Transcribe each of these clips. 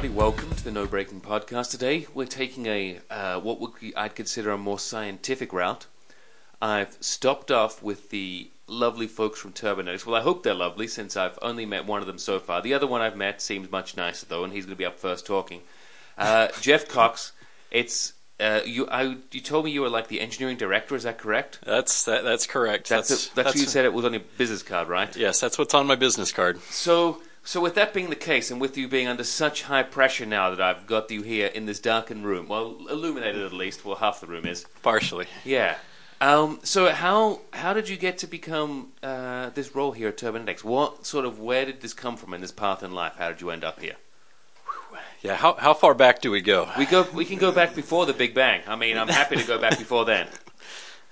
Everybody. Welcome to the No Braking Podcast. Today, we're taking a uh, what would be, I'd consider a more scientific route. I've stopped off with the lovely folks from Turbonetics. Well, I hope they're lovely since I've only met one of them so far. The other one I've met seems much nicer though, and he's going to be up first talking. Uh, Jeff Cox. It's uh, you. I, you told me you were like the engineering director. Is that correct? That's that, that's correct. That's that's, it- that's, what you said it was on your business card, right? Yes, that's what's on my business card. So, so with that being the case, and with you being under such high pressure now that I've got you here in this darkened room, well, illuminated at least, well, half the room is. Partially. Yeah. Um, so how how did you get to become uh, this role here at Turbonetics? What sort of where did this come from in this path in life? How did you end up here? Yeah. How how far back do we go? We go we can go back before the Big Bang. I mean, I'm happy to go back before then.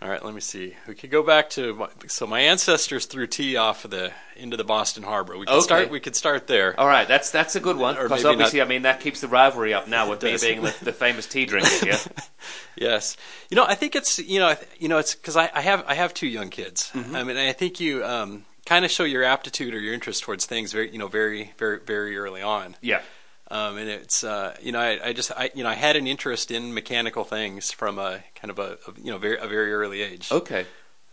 All right. Let me see. We could go back to my, so my ancestors threw tea off of the into the Boston Harbor. We could Okay. start. We could start there. All right, that's that's a good one because obviously, not- I mean, that keeps the rivalry up now with It me being the, the famous tea drinker here. Yes. You know, I think it's you know you know it's because I, I have I have two young kids. Mm-hmm. I mean, I think you um, kind of show your aptitude or your interest towards things very you know very very very early on. Yeah. Um, and it's uh, you know I, I just I you know I had an interest in mechanical things from a kind of a, a you know very a very early age. Okay.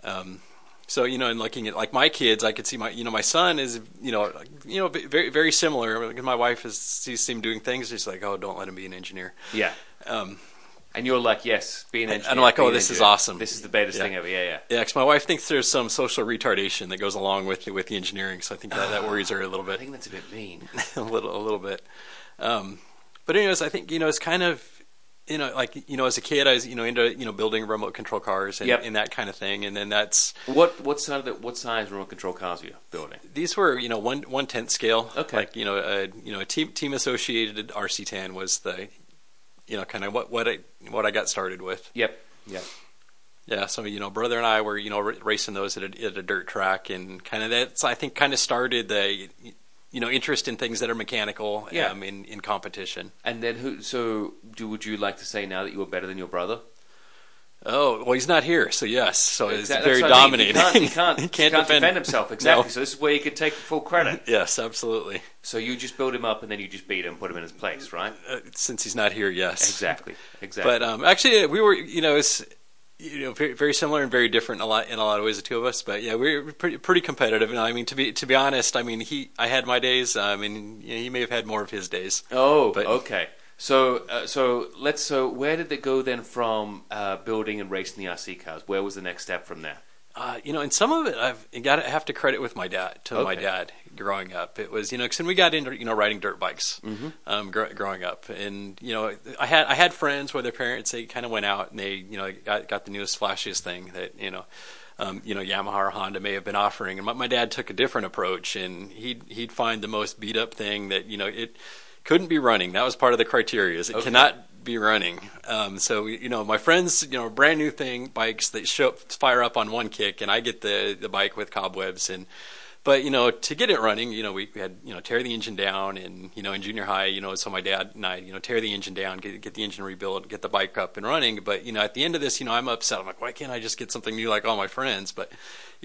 Um, so you know, in looking at like my kids, I could see my you know my son is you know you know very very similar. Because my wife is sees him doing things, she's like, oh, don't let him be an engineer. Yeah. Um, And you're like, yes, be an engineer. And. I'm like, oh, this is awesome. This is the greatest Yeah. thing ever. Yeah, yeah. yeah, 'cause my wife thinks there's some social retardation that goes along with with the engineering, so I think that, that worries her a little bit. I think that's a bit mean. a little a little bit. Um, but anyways, I think you know it's kind of you know like you know as a kid I was you know into you know building remote control cars and, Yep. and that kind of thing, and then that's What what side of the, what size remote control cars are you building? these were you know one one tenth scale. Okay. Like you know a you know a team team associated RC10 was the you know kind of what what I what I got started with. Yep. Yep. Yeah. So you know brother and I were you know racing those at a, at a dirt track and kind of that's I think kind of started the you know interest in things that are mechanical. Yeah. Um, in in competition. And then who? So, do would you like to say now that you are better than your brother? Oh well, he's not here, so yes. So it's very what I mean. dominating. He can't, he can't, he can't defend, defend himself exactly. No. So this is where you could take full credit. Yes, absolutely. So you just build him up and then you just beat him, put him in his place, right? Uh, since he's not here, yes. Exactly. Exactly. But um, actually, we were, you know, it's you know very, very similar and very different in a lot in a lot of ways, the two of us. But yeah, we're pretty pretty competitive. And I mean, to be to be honest, I mean, he I had my days. I mean, you know, he may have had more of his days. Oh, But- okay. So, uh, so let's. So, where did it go then from uh, building and racing the RC cars? Where was the next step from there? Uh, you know, and some of it I've got to have to credit with my dad to my dad growing up. It was you know, because we got into you know riding dirt bikes Mhm. um, gr- growing up, and you know, I had I had friends where their parents they kind of went out and they you know got got the newest flashiest thing that you know. Um, you know, Yamaha or Honda may have been offering, and my, my dad took a different approach, and he'd he'd find the most beat up thing that you know it couldn't be running. That was part of the criteria. Is it Okay. cannot be running. Um, so you know, my friends, you know, brand new thing bikes that show fire up on one kick, and I get the the bike with cobwebs and. But you know, to get it running, you know, we, we had you know tear the engine down, and you know, in junior high, you know, so my dad and I, you know, tear the engine down, get get the engine rebuilt, get the bike up and running. But you know, at the end of this, you know, I'm upset. I'm like, why can't I just get something new like all my friends? But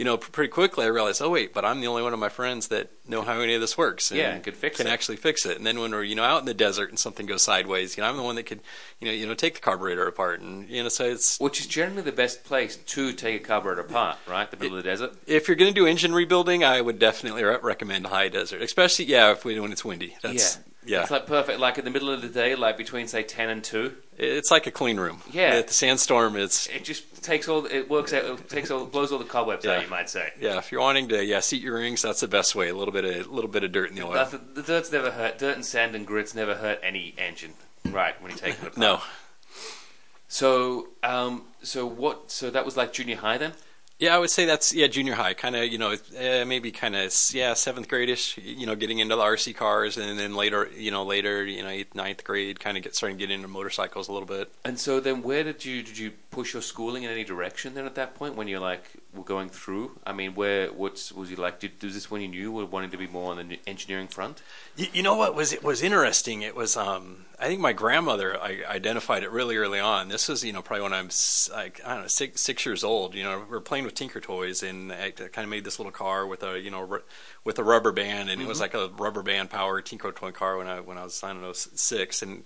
you know, pretty quickly I realized, oh wait, but I'm the only one of my friends that know how any of this works. Yeah, and could fix can it. actually fix it. And then when we're you know out in the desert and something goes sideways, you know, I'm the one that could you know you know take the carburetor apart, and you know, so it's Which is generally the best place to take a carburetor apart, right? The middle of the desert. if you're going to do engine rebuilding, I would definitely re- recommend high desert, especially yeah, if we, when it's windy. That's yeah, It's like perfect, like in the middle of the day, like between say ten and two. it's like a clean room. Yeah. At the sandstorm, it's It just takes all. It works out. It takes all. Blows all the cobwebs out. You might say. yeah. If you're wanting to yeah seat your rings, that's the best way. A little bit of a little bit of dirt in the oil. Nothing- the dirt's never hurt. Dirt and sand and grits never hurt any engine, right? When you take it apart. No, So, um, so what? So that was like junior high then. Yeah, I would say that's yeah junior high, kind of you know uh, maybe kind of yeah seventh grade-ish, you know, getting into the RC cars, and then later you know later you know eighth ninth grade, kind of get starting to get into motorcycles a little bit. And so then, where did you did you push your schooling in any direction then at that point when you're like were going through? I mean, where what's was you like? Did, was this when you knew were wanting to be more on the engineering front? You, you know what was it was interesting? It was um, I think my grandmother I identified it really early on. This was you know probably when I'm like I don't know six six years old. You know we are playing with Tinker Toys and I kind of made this little car with a you know r- with a rubber band and mm-hmm. it was mm-hmm. like a rubber band powered Tinker Toy car when I when I was I don't know six and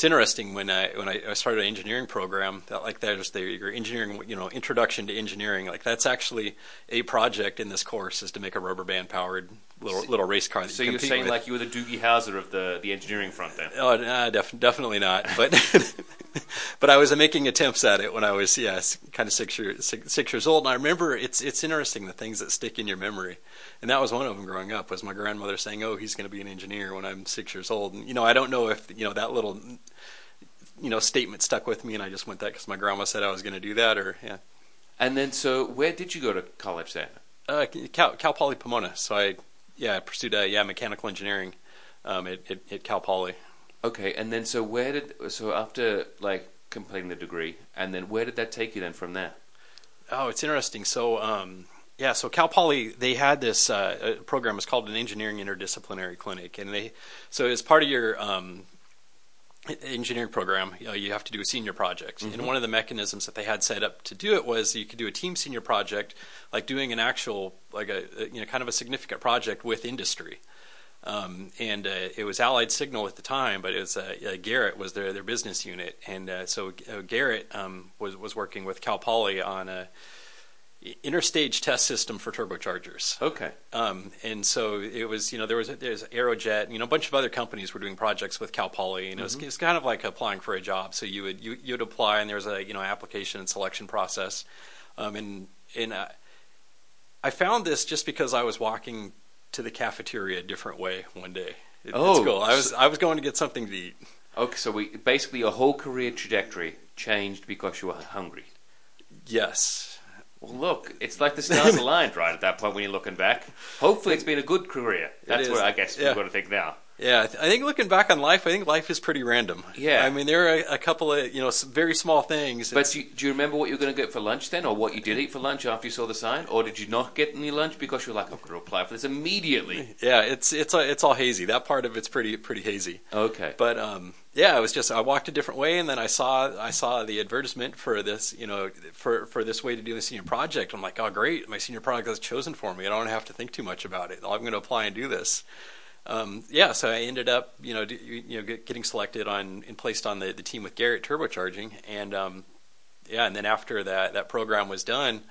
it's interesting when I when I started an engineering program that like there's the your engineering you know introduction to engineering like that's actually a project in this course is to make a rubber band powered little little race car. so you are saying with. like you were the Doogie Howser of the the engineering front then? Oh, nah, def- definitely not. But but I was making attempts at it when I was yeah kind of six years six, six, years old, and I remember it's it's interesting the things that stick in your memory, and that was one of them growing up was my grandmother saying, "Oh, he's going to be an engineer when I'm six years old," and you know I don't know if you know that little you know statement stuck with me, and I just went that because my grandma said I was going to do that, or yeah. And then, so where did you go to college then? Uh, Cal, Cal Poly Pomona. So I yeah, I pursued uh, yeah mechanical engineering um, at, at, at Cal Poly. Okay, and then so where did so after like completing the degree, and then where did that take you then from there? Oh, it's interesting. So um, yeah, so Cal Poly they had this uh, program. It's called an engineering interdisciplinary clinic, and they so as part of your um, engineering program, you, know, you, have to do a senior project. Mm-hmm. And one of the mechanisms that they had set up to do it was you could do a team senior project, like doing an actual, like a, a you know, kind of a significant project with industry. Um, and uh, it was Allied Signal at the time, but it was uh, uh, Garrett was their their business unit, and uh, so uh, Garrett um, was was working with Cal Poly on a interstage test system for turbochargers. Okay. Um, and so it was, you know, there was there's Aerojet, you know, a bunch of other companies were doing projects with Cal Poly, and it was, mm-hmm. it was kind of like applying for a job. So you would you you would apply, and there was a you know application and selection process, um, and and uh, I found this just because I was walking to the cafeteria a different way one day. It, oh, it's cool. I was I was going to get something to eat. Okay, so we basically your whole career trajectory changed because you were hungry. Yes. Well, look, it's like the stars aligned right at that point when you're looking back. Hopefully, it's been a good career. That's what I guess yeah. we've got to think now. Yeah, I think looking back on life, I think life is pretty random. Yeah, I mean there are a, couple of you know very small things. But do you, do you, remember what you were going to get for lunch then, or what you did eat for lunch after you saw the sign, or did you not get any lunch because you were like, I'm going to apply for this immediately? Yeah, it's it's it's all hazy. That part of it's pretty pretty hazy. Okay, but um, yeah, it was just I walked a different way, and then I saw I saw the advertisement for this, you know, for for this way to do the senior project. I'm like, oh great, my senior project is chosen for me. I don't have to think too much about it. I'm going to apply and do this. Um, yeah, so I ended up, you know, you know, get, getting selected on and placed on the, the team with Garrett turbocharging, and um, yeah, and then after that that program was done,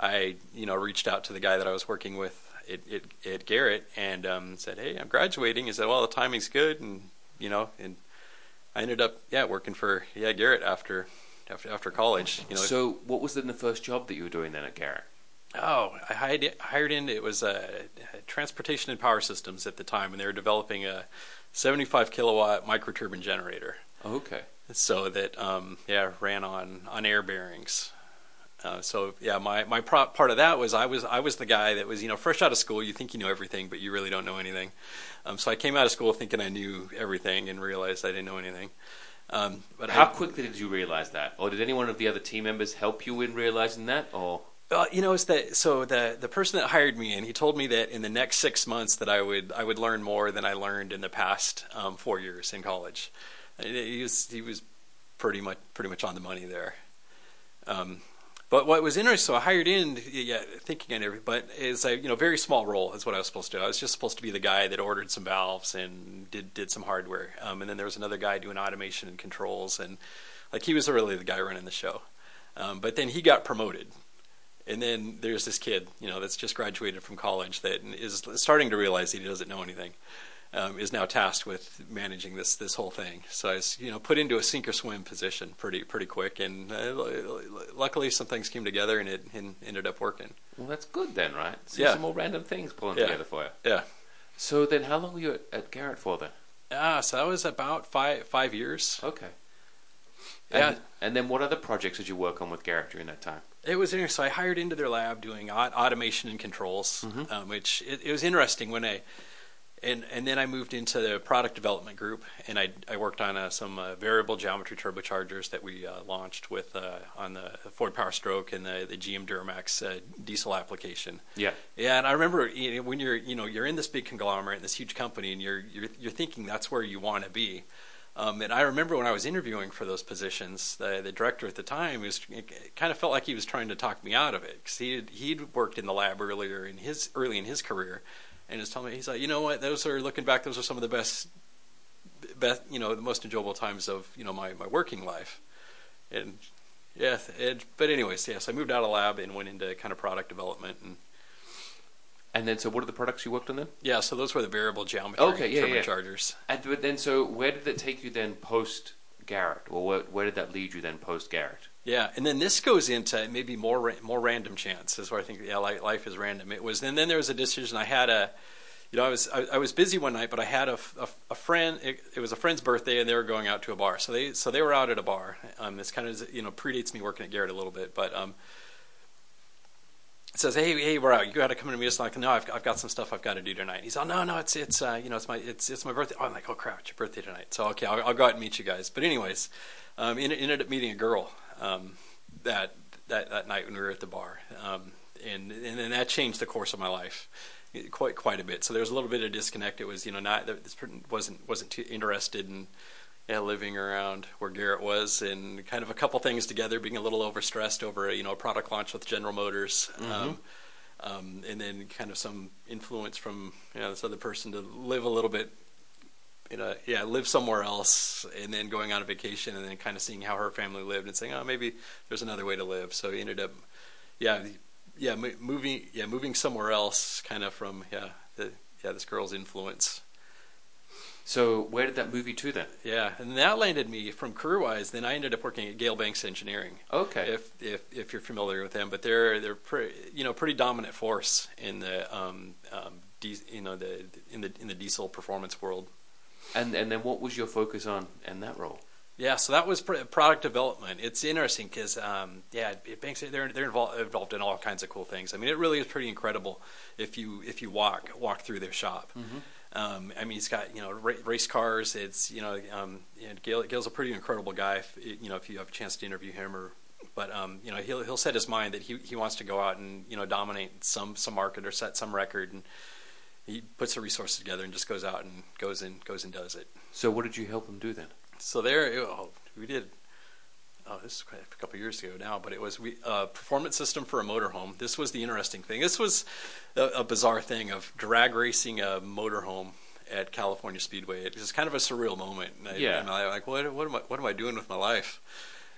I you know reached out to the guy that I was working with at, at, at Garrett and um, said, hey, I'm graduating. He said, well, the timing's good, and you know, and I ended up yeah working for yeah Garrett after after after college. You know. So what was then the first job that you were doing then at Garrett? Oh, I hired, hired in. It was uh, transportation and power systems at the time, and they were developing a 75 kilowatt microturbine generator. okay. So that um, yeah ran on on air bearings. Uh, so yeah, my my pro- part of that was I was I was the guy that was you know fresh out of school. You think you know everything, but you really don't know anything. Um, so I came out of school thinking I knew everything and realized I didn't know anything. Um, but how I, quickly did you realize that, or did any one of the other team members help you in realizing that, or? Uh, you know, it's that. So the the person that hired me, and he told me that in the next six months that I would I would learn more than I learned in the past um, four years in college. He was he was pretty much pretty much on the money there. Um, but what was interesting, so I hired in, yeah, thinking on every, but is a you know very small role is what I was supposed to do. I was just supposed to be the guy that ordered some valves and did did some hardware. Um, and then there was another guy doing automation and controls, and like he was really the guy running the show. Um, but then he got promoted and then there's this kid, you know, that's just graduated from college that is starting to realize that he doesn't know anything. Um, is now tasked with managing this this whole thing. So I was, you know, put into a sink or swim position pretty pretty quick, and uh, luckily some things came together and it and ended up working. Well, that's good then, right? See yeah. some more random things pulling yeah. together for you. Yeah. So then, how long were you at, at Garrett for then? Ah, so that was about five five years. Okay. And, yeah. And then, what other projects did you work on with Garrett during that time? It was interesting. So I hired into their lab doing automation and controls, mm-hmm. um, which it, it, was interesting when I and and then I moved into the product development group, and I I worked on uh, some uh, variable geometry turbochargers that we uh, launched with uh, on the Ford Power Stroke and the the GM Duramax uh, diesel application. Yeah. Yeah, and I remember you know, when you're you know you're in this big conglomerate, this huge company, and you're you're you're thinking that's where you want to be. Um, and I remember when I was interviewing for those positions, the, the director at the time was kind of felt like he was trying to talk me out of it because he he'd worked in the lab earlier in his early in his career, and was telling me he's like, you know what, those are looking back, those are some of the best, best you know, the most enjoyable times of you know my my working life, and yeah, it, but anyways, yes, I moved out of lab and went into kind of product development and. And then, so what are the products you worked on then? Yeah, so those were the variable geometry Okay, yeah, yeah. turbochargers. And but then, so where did it take you then post Garrett, or where, where did that lead you then post Garrett? Yeah, and then this goes into maybe more ra- more random chance. Is where I think yeah, life is random. It was, and then there was a decision. I had a, you know, I was I, I was busy one night, but I had a a friend. It, it was a friend's birthday, and they were going out to a bar. So they so they were out at a bar. Um, this kind of you know predates me working at Garrett a little bit, but um, says, "Hey, hey, we're out. You got to come to me." It's like, "No, I've, I've got some stuff I've got to do tonight." He's, like, no, no, it's it's uh, you know, it's my it's it's my birthday." Oh, I'm like, "Oh crap, it's your birthday tonight." So okay, I'll, I'll go out and meet you guys. But anyways, um, ended, up meeting a girl um, that that that night when we were at the bar, um, and and then that changed the course of my life quite quite a bit. So there was a little bit of disconnect. It was you know not this person wasn't wasn't too interested in yeah, living around where Garrett was, and kind of a couple things together, being a little overstressed over you know a product launch with General Motors, um, um, and then kind of some influence from you know this other person to live a little bit, you know, yeah, live somewhere else, and then going on a vacation, and then kind of seeing how her family lived, and saying, oh, maybe there's another way to live. So he ended up, yeah, yeah, moving, yeah, moving somewhere else, kind of from yeah, the yeah, this girl's influence. So where did that move you to then? Yeah, and that landed me from career wise. Then I ended up working at Gale Banks Engineering. Okay. If if if you're familiar with them, but they're they're pretty you know pretty dominant force in the um, um di- you know the in the in the diesel performance world. And and then what was your focus on in that role? Yeah, so that was pr- product development. It's interesting because, um, yeah, it- banks they're they're involved, involved in all kinds of cool things. I mean, it really is pretty incredible if you if you walk walk through their shop. Um, I mean, he's got you know race cars. It's you know, um, and Gale, Gale's a pretty incredible guy. If, you know, if you have a chance to interview him, or but um, you know, he'll he'll set his mind that he he wants to go out and you know dominate some some market or set some record, and he puts the resources together and just goes out and goes and goes and does it. So what did you help him do then? So there, oh, we did. Oh, this is quite a couple years ago now, but it was we uh, performance system for a motorhome. This was the interesting thing. This was a, a bizarre thing of drag racing a motorhome at California Speedway. It was kind of a surreal moment. And I, Yeah. and I like what what am I what am I doing with my life?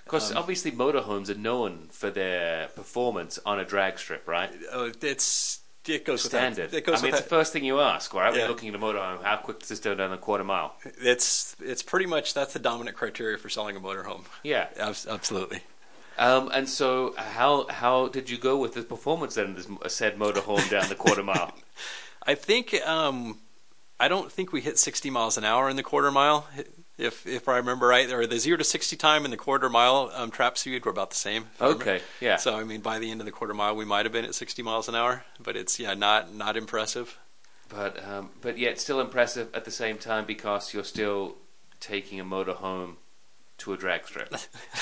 Because Um, obviously motorhomes are known for their performance on a drag strip, right? Oh, it's it goes Standard. Without, it goes I mean, it's the first thing you ask, right? When Yeah. you're looking at a motorhome, how quick does this go down a quarter mile? it's it's pretty much that's the dominant criteria for selling a motorhome. Yeah. Absolutely. Um, and so, how how did you go with the performance then? This said motorhome down the quarter mile. I think um, I don't think we hit 60 miles an hour in the quarter mile, if if I remember right. Or the zero to 60 time in the quarter mile um, trap speed were about the same. if I remember. Okay, yeah. So I mean, by the end of the quarter mile, we might have been at 60 miles an hour, but it's yeah, not not impressive. But um, but yet still impressive at the same time because you're still taking a motorhome to a drag strip.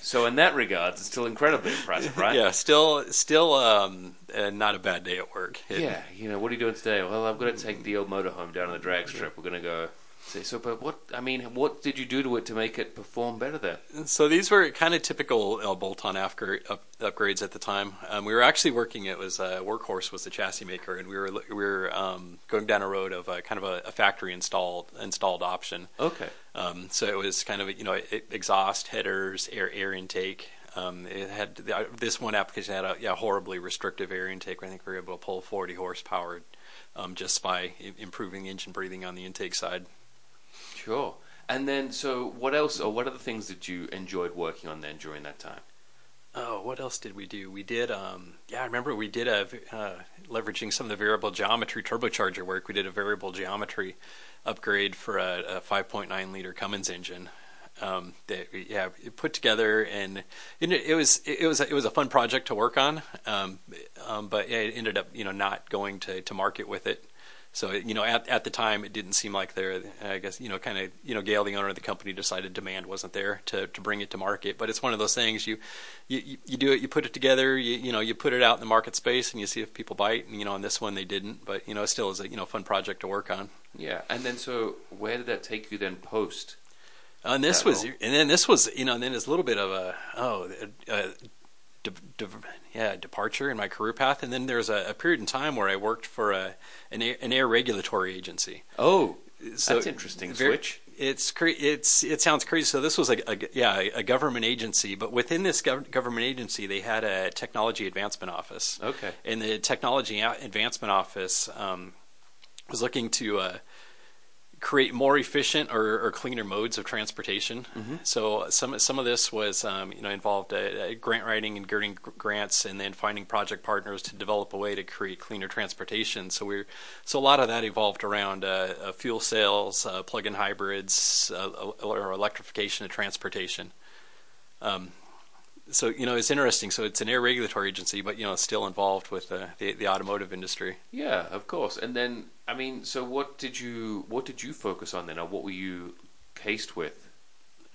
so in that regard, it's still incredibly impressive, right? Yeah, still still um, uh, not a bad day at work. It- Yeah, you know, what are you doing today? Well, I'm going to take the old motorhome down to the drag strip. We're going to go. Say, so, but what? I mean, what did you do to it to make it perform better there? So these were kind of typical uh, bolt-on after up, upgrades at the time. Um, we were actually working. It was uh, Workhorse was the chassis maker, and we were we were um, going down a road of a, kind of a, a factory installed installed option. Okay. Um, so it was kind of you know exhaust headers, air air intake. Um, it had the, this one application had a yeah horribly restrictive air intake. I think we were able to pull 40 horsepower um, just by improving engine breathing on the intake side. Sure. And then, so what else, or what other things that you enjoyed working on then during that time? Oh, what else did we do? We did, um, yeah, I remember we did a uh, leveraging some of the variable geometry turbocharger work. We did a variable geometry upgrade for a, a 5.9 liter Cummins engine. Um, that we, yeah, put together, and it, it was it was a, it was a fun project to work on. Um, um, but yeah, it ended up you know not going to, to market with it. So you know, at at the time, it didn't seem like there. I guess you know, kind of you know, Gale, the owner of the company, decided demand wasn't there to to bring it to market. But it's one of those things you you you do it, you put it together, you you know, you put it out in the market space, and you see if people bite. And you know, on this one they didn't, but you know, it still is a you know fun project to work on. Yeah, and then so where did that take you then post? Uh, and this was, and then this was, you know, and then there's a little bit of a oh, a, de- de- yeah, departure in my career path, and then there's a, a period in time where I worked for a an air, an air regulatory agency. Oh, So that's interesting. very- Switch. It's cra- it's it sounds crazy. So this was a, a yeah a government agency, but within this gov- government agency, they had a technology advancement office. Okay. And the technology advancement office um, was looking to uh, create more efficient or, or cleaner modes of transportation. So some some of this was um, you know involved uh, uh, grant writing and getting grants, and then finding project partners to develop a way to create cleaner transportation. So we so a lot of that evolved around uh, uh, fuel cells, uh, plug-in hybrids, uh, or electrification of transportation. Um, so you know it's interesting. So it's an air regulatory agency, but you know it's still involved with uh, the the automotive industry. Yeah, of course. And then, I mean, so what did you what did you focus on then, or what were you cased with?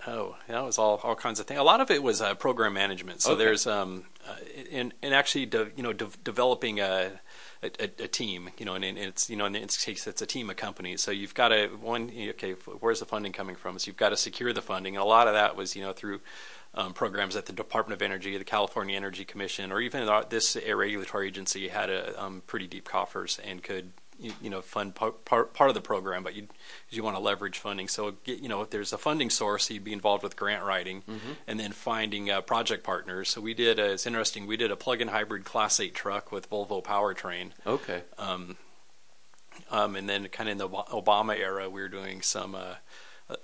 Oh, that was all all kinds of things. A lot of it was uh, program management. So Okay. there's um, uh, and and actually de- you know de- developing a, a a team. You know, and, and it's you know in this case it's a team of companies. So you've got to one okay, where's the funding coming from? So you've got to secure the funding. And a lot of that was you know through. Um, programs at the Department of Energy, the California Energy Commission, or even this air regulatory agency had a um, pretty deep coffers and could you, you know fund part, part part of the program, but you you want to leverage funding. So get, you know if there's a funding source, you'd be involved with grant writing, and then finding uh, project partners. So we did. Uh, it's interesting. We did a plug-in hybrid Class 8 truck with Volvo powertrain, Okay. um, um, and then kind of in the Obama era, we were doing some. Uh,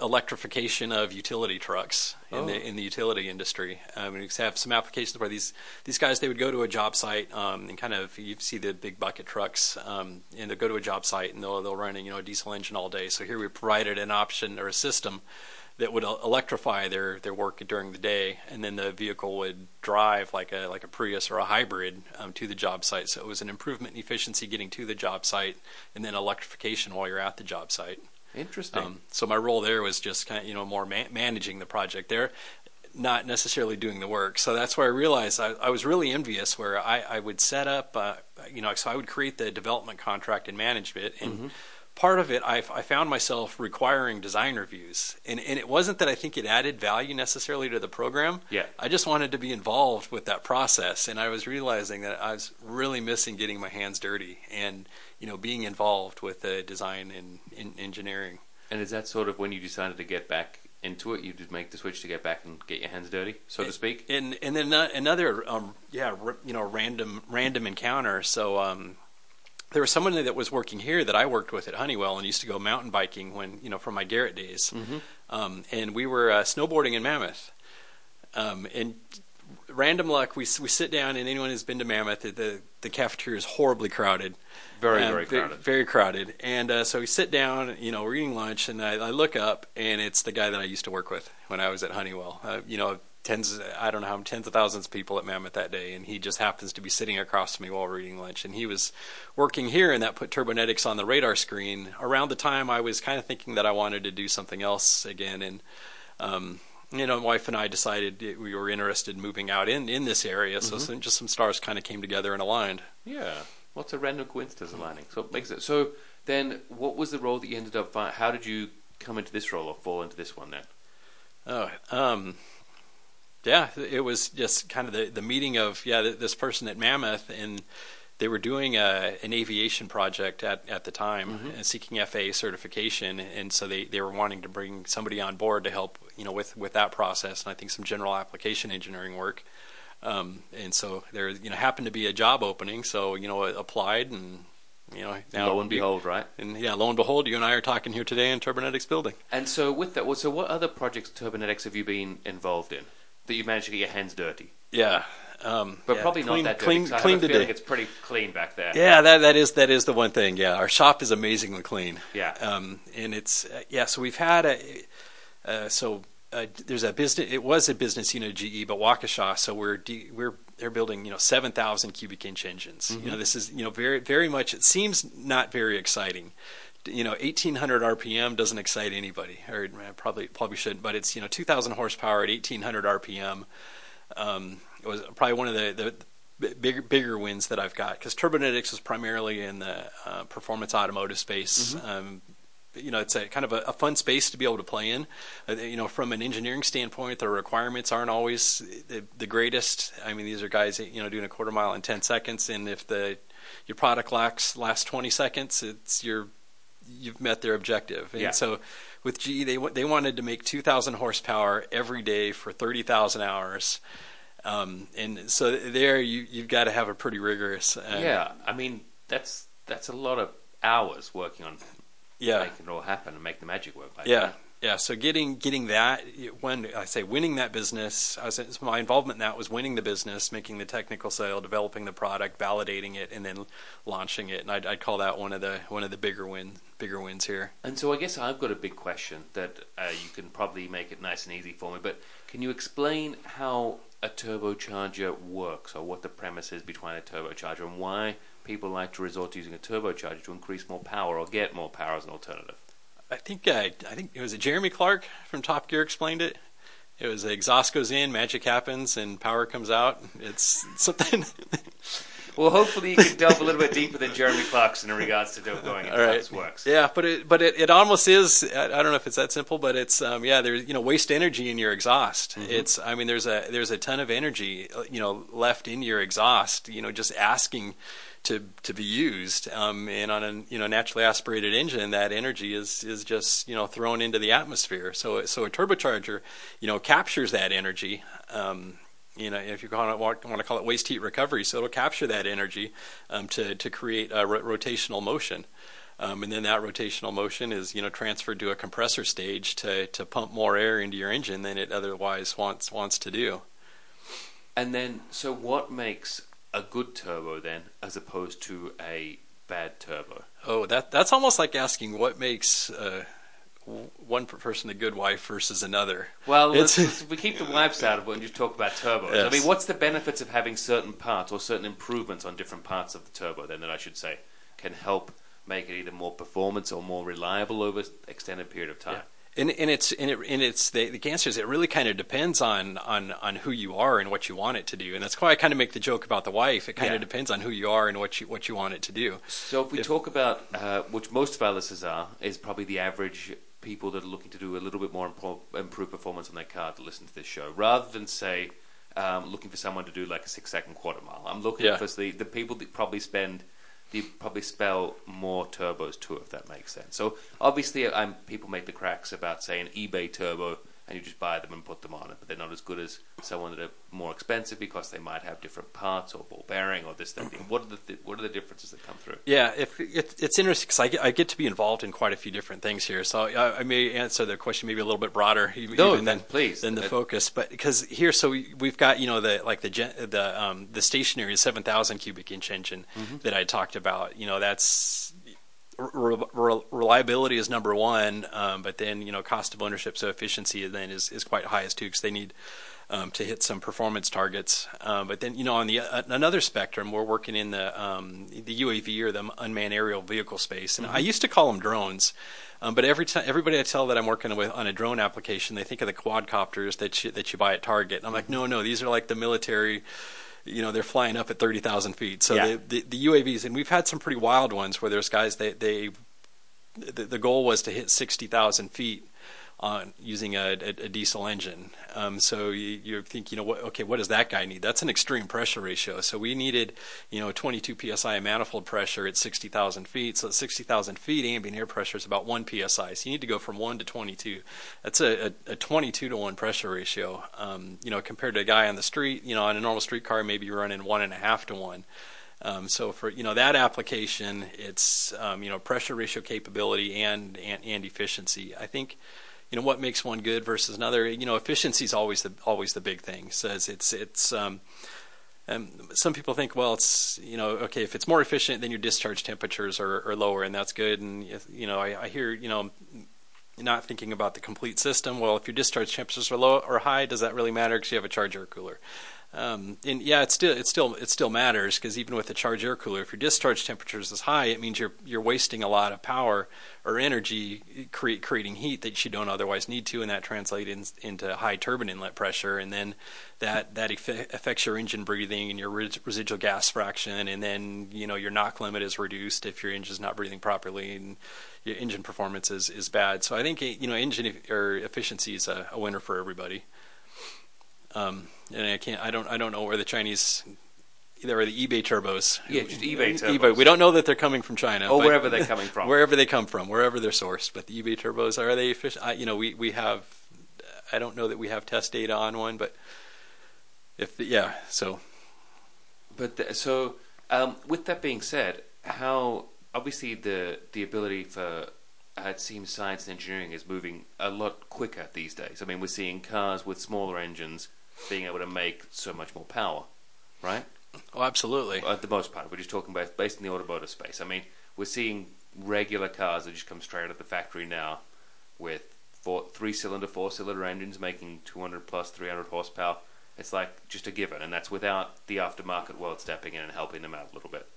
electrification of utility trucks in Oh. the in the utility industry. Um, we have some applications where these these guys they would go to a job site um, and kind of you see the big bucket trucks um, and they'll go to a job site and they'll they'll run a, you know a diesel engine all day. So here we provided an option or a system that would electrify their their work during the day, and then the vehicle would drive like a like a Prius or a hybrid um, to the job site. So it was an improvement in efficiency getting to the job site, and then electrification while you're at the job site. Interesting. Um, so my role there was just kind of you know more man- managing the project there, not necessarily doing the work. So that's where I realized I, I was really envious where I, I would set up, uh, you know, so I would create the development contract and manage it, and Mm-hmm. part of it I, I found myself requiring design reviews, and and it wasn't that I think it added value necessarily to the program. Yeah. I just wanted to be involved with that process, and I was realizing that I was really missing getting my hands dirty and you know being involved with the design and, and engineering. and is that sort of when you decided to get back into it? You did make the switch to get back and get your hands dirty, so to speak. And and then another um, yeah r- you know random random encounter. So um, there was someone that was working here that I worked with at Honeywell and used to go mountain biking when you know from my Garrett days. Um, and we were uh, snowboarding in Mammoth. Um, and random luck, we we sit down and anyone who's been to Mammoth, the the cafeteria is horribly crowded. Very, Um, very crowded. Very crowded. And uh, so we sit down, you know, we're eating lunch, and I, I look up, and it's the guy that I used to work with when I was at Honeywell. Uh, you know, tens, I don't know how many, tens of thousands of people at Mammoth that day, and he just happens to be sitting across from me while we're eating lunch. And he was working here, and that put Turbonetics on the radar screen around the time I was kind of thinking that I wanted to do something else again. And, um, you know, my wife and I decided we were interested in moving out in, in this area, so some, just some stars kind of came together and aligned. Yeah. What's a random coincidence aligning? So it makes it. So then, what was the role that you ended up? Fi- how did you come into this role or fall into this one then? Oh, um, yeah, it was just kind of the, the meeting of yeah this person at Mammoth, and they were doing a, an aviation project at, at the time, and seeking FAA certification, and so they, they were wanting to bring somebody on board to help you know with, with that process, and I think some general application engineering work. Um, and so there you know happened to be a job opening, so you know applied and you know now Lo and behold, right? and yeah, lo and behold, you and I are talking here today in Turbonetics building. And so with that, well, so what other projects at Turbonetics have you been involved in that you managed to get your hands dirty? Yeah, um, But yeah, probably clean, not that dirty. clean, I clean have it's pretty clean back there. Yeah, that that is that is the one thing. Yeah, our shop is amazingly clean. Yeah. Um, and it's uh, yeah. So we've had a uh, so uh, there's a business. It was a business unit of GE, but Waukesha. So we're de- we're they're building you know 7,000 cubic inch engines. Mm-hmm. You know this is you know very very much. It seems not very exciting. You know 1800 RPM doesn't excite anybody, or probably probably shouldn't. But it's you know 2,000 horsepower at 1800 RPM. Um, it was probably one of the, the bigger bigger wins that I've got because Turbonetics was primarily in the uh, performance automotive space. Mm-hmm. Um, you know, it's a kind of a, a, fun space to be able to play in. Uh, you know, from an engineering standpoint, the requirements aren't always the, the, greatest. I mean, these are guys, you know, doing a quarter mile in 10 seconds, and if the your product lacks last 20 seconds, it's your you've met their objective. And yeah. so with GE, they they wanted to make 2,000 horsepower every day for 30,000 hours. Um, and so there, you you've got to have a pretty rigorous. Uh, yeah, I mean that's that's a lot of hours working on yeah. make it all happen and make the magic work. Like yeah. That. Yeah, so getting getting that when I say winning that business, I was, my involvement in that was winning the business, making the technical sale, developing the product, validating it, and then launching it. And I'd, I'd call that one of the one of the bigger win bigger wins here. And so I guess I've got a big question that uh, you can probably make it nice and easy for me. But can you explain how a turbocharger works, or what the premise is behind a turbocharger, and why people like to resort to using a turbocharger to increase more power or get more power as an alternative. I think uh, I think it was Jeremy Clark from Top Gear explained it. It was the exhaust goes in, magic happens, and power comes out. It's something. well, hopefully you can delve a little bit deeper than Jeremy Clarkson in regards to dope going into how works. Yeah, but it but it, it almost is. I, don't know if it's that simple, but it's um, yeah. There's you know waste energy in your exhaust. Mm-hmm. It's I mean there's a there's a ton of energy uh, you know left in your exhaust. You know just asking to to be used. Um, and on a you know naturally aspirated engine, that energy is is just you know thrown into the atmosphere. So so a turbocharger, you know, captures that energy. Um, you know, if you want to call it waste heat recovery, so it'll capture that energy um, to to create a rotational motion. Um, and then that rotational motion is you know transferred to a compressor stage to to pump more air into your engine than it otherwise wants wants to do. And then, so what makes a good turbo then, as opposed to a bad turbo? Oh, that that's almost like asking what makes uh, one person a good wife versus another. Well, we keep the wives out of it and just talk about turbos. Yes. I mean, what's the benefits of having certain parts or certain improvements on different parts of the turbo? Then that I should say can help make it either more performance or more reliable over extended period of time. Yeah. And, and it's and, it, and it's the, the answer is it really kind of depends on, on on who you are and what you want it to do, and that's why I kind of make the joke about the wife. It kind yeah. of depends on who you are and what you what you want it to do. So if we if, talk about uh, which most of our listeners are, is probably the average people that are looking to do a little bit more improve, improve performance on their car to listen to this show, rather than say um, looking for someone to do like a six second quarter mile. I'm looking yeah. for the the people that probably spend you probably spell more turbos too, if that makes sense. So obviously, I'm, people make the cracks about saying eBay turbo and you just buy them and put them on it. But they're not as good as someone that are more expensive because they might have different parts or ball bearing or this that. Thing. What are the th- what are the differences that come through? Yeah, if it, it's interesting because I get, I get to be involved in quite a few different things here, so I, I may answer the question maybe a little bit broader, even, no, even then, than please than the focus. But because here, so we, have got you know the like the the um, the stationary seven thousand cubic inch engine mm-hmm. that I talked about. You know that's re- reliability is number one, um, but then you know cost of ownership, so efficiency then is, is quite high as too because they need um, to hit some performance targets. Um, but then you know on the uh, another spectrum, we're working in the um, the UAV or the unmanned aerial vehicle space, and mm-hmm. I used to call them drones. Um, but every time, everybody I tell that I'm working with on a drone application, they think of the quadcopters that you, that you buy at Target. And I'm like, no, no, these are like the military you know they're flying up at 30,000 feet. So yeah. the, the, the UAVs, and we've had some pretty wild ones where there's guys they they the, the goal was to hit 60,000 feet on using a, a, a diesel engine. Um, so you, you think, you know, what, okay, what does that guy need? That's an extreme pressure ratio. So we needed, you know, 22 psi manifold pressure at 60,000 feet. So at 60,000 feet, ambient air pressure is about 1 psi. So you need to go from 1 to 22. That's a, a, a 22 to 1 pressure ratio. Um, you know, compared to a guy on the street, you know, on a normal street car, maybe you're running 1.5 to 1. Um, so for you know that application, it's um, you know pressure ratio capability and, and and efficiency. I think you know what makes one good versus another. You know, efficiency is always the always the big thing. Says it's it's. Um, um, some people think, well, it's you know, okay, if it's more efficient, then your discharge temperatures are, are lower, and that's good. And you know, I, I hear you know, not thinking about the complete system. Well, if your discharge temperatures are low or high, does that really matter because you have a charge air cooler? Um, and yeah, it still it still it still matters because even with a charge air cooler, if your discharge temperature is high, it means you're you're wasting a lot of power or energy cre- creating heat that you don't otherwise need to, and that translates in, into high turbine inlet pressure, and then that that affects your engine breathing and your res- residual gas fraction, and then you know your knock limit is reduced if your engine's not breathing properly, and your engine performance is, is bad. So I think you know engine e- or efficiency is a, a winner for everybody. Um, and I can't. I don't. I don't know where the Chinese. Either are the eBay turbos. Yeah, just eBay turbos. eBay. We don't know that they're coming from China. Or wherever they're coming from. wherever they come from, wherever they're sourced. But the eBay turbos are they efficient? I, you know, we we have. I don't know that we have test data on one, but if the, yeah, so But the, so, um, with that being said, how obviously the the ability for uh, it seems science and engineering is moving a lot quicker these days. I mean, we're seeing cars with smaller engines being able to make so much more power, right? oh, absolutely. At the most part, we're just talking about based in the automotive space. I mean, we're seeing regular cars that just come straight out of the factory now with four, three-cylinder, four-cylinder engines making 200 plus 300 horsepower. It's like just a given, and that's without the aftermarket world stepping in and helping them out a little bit.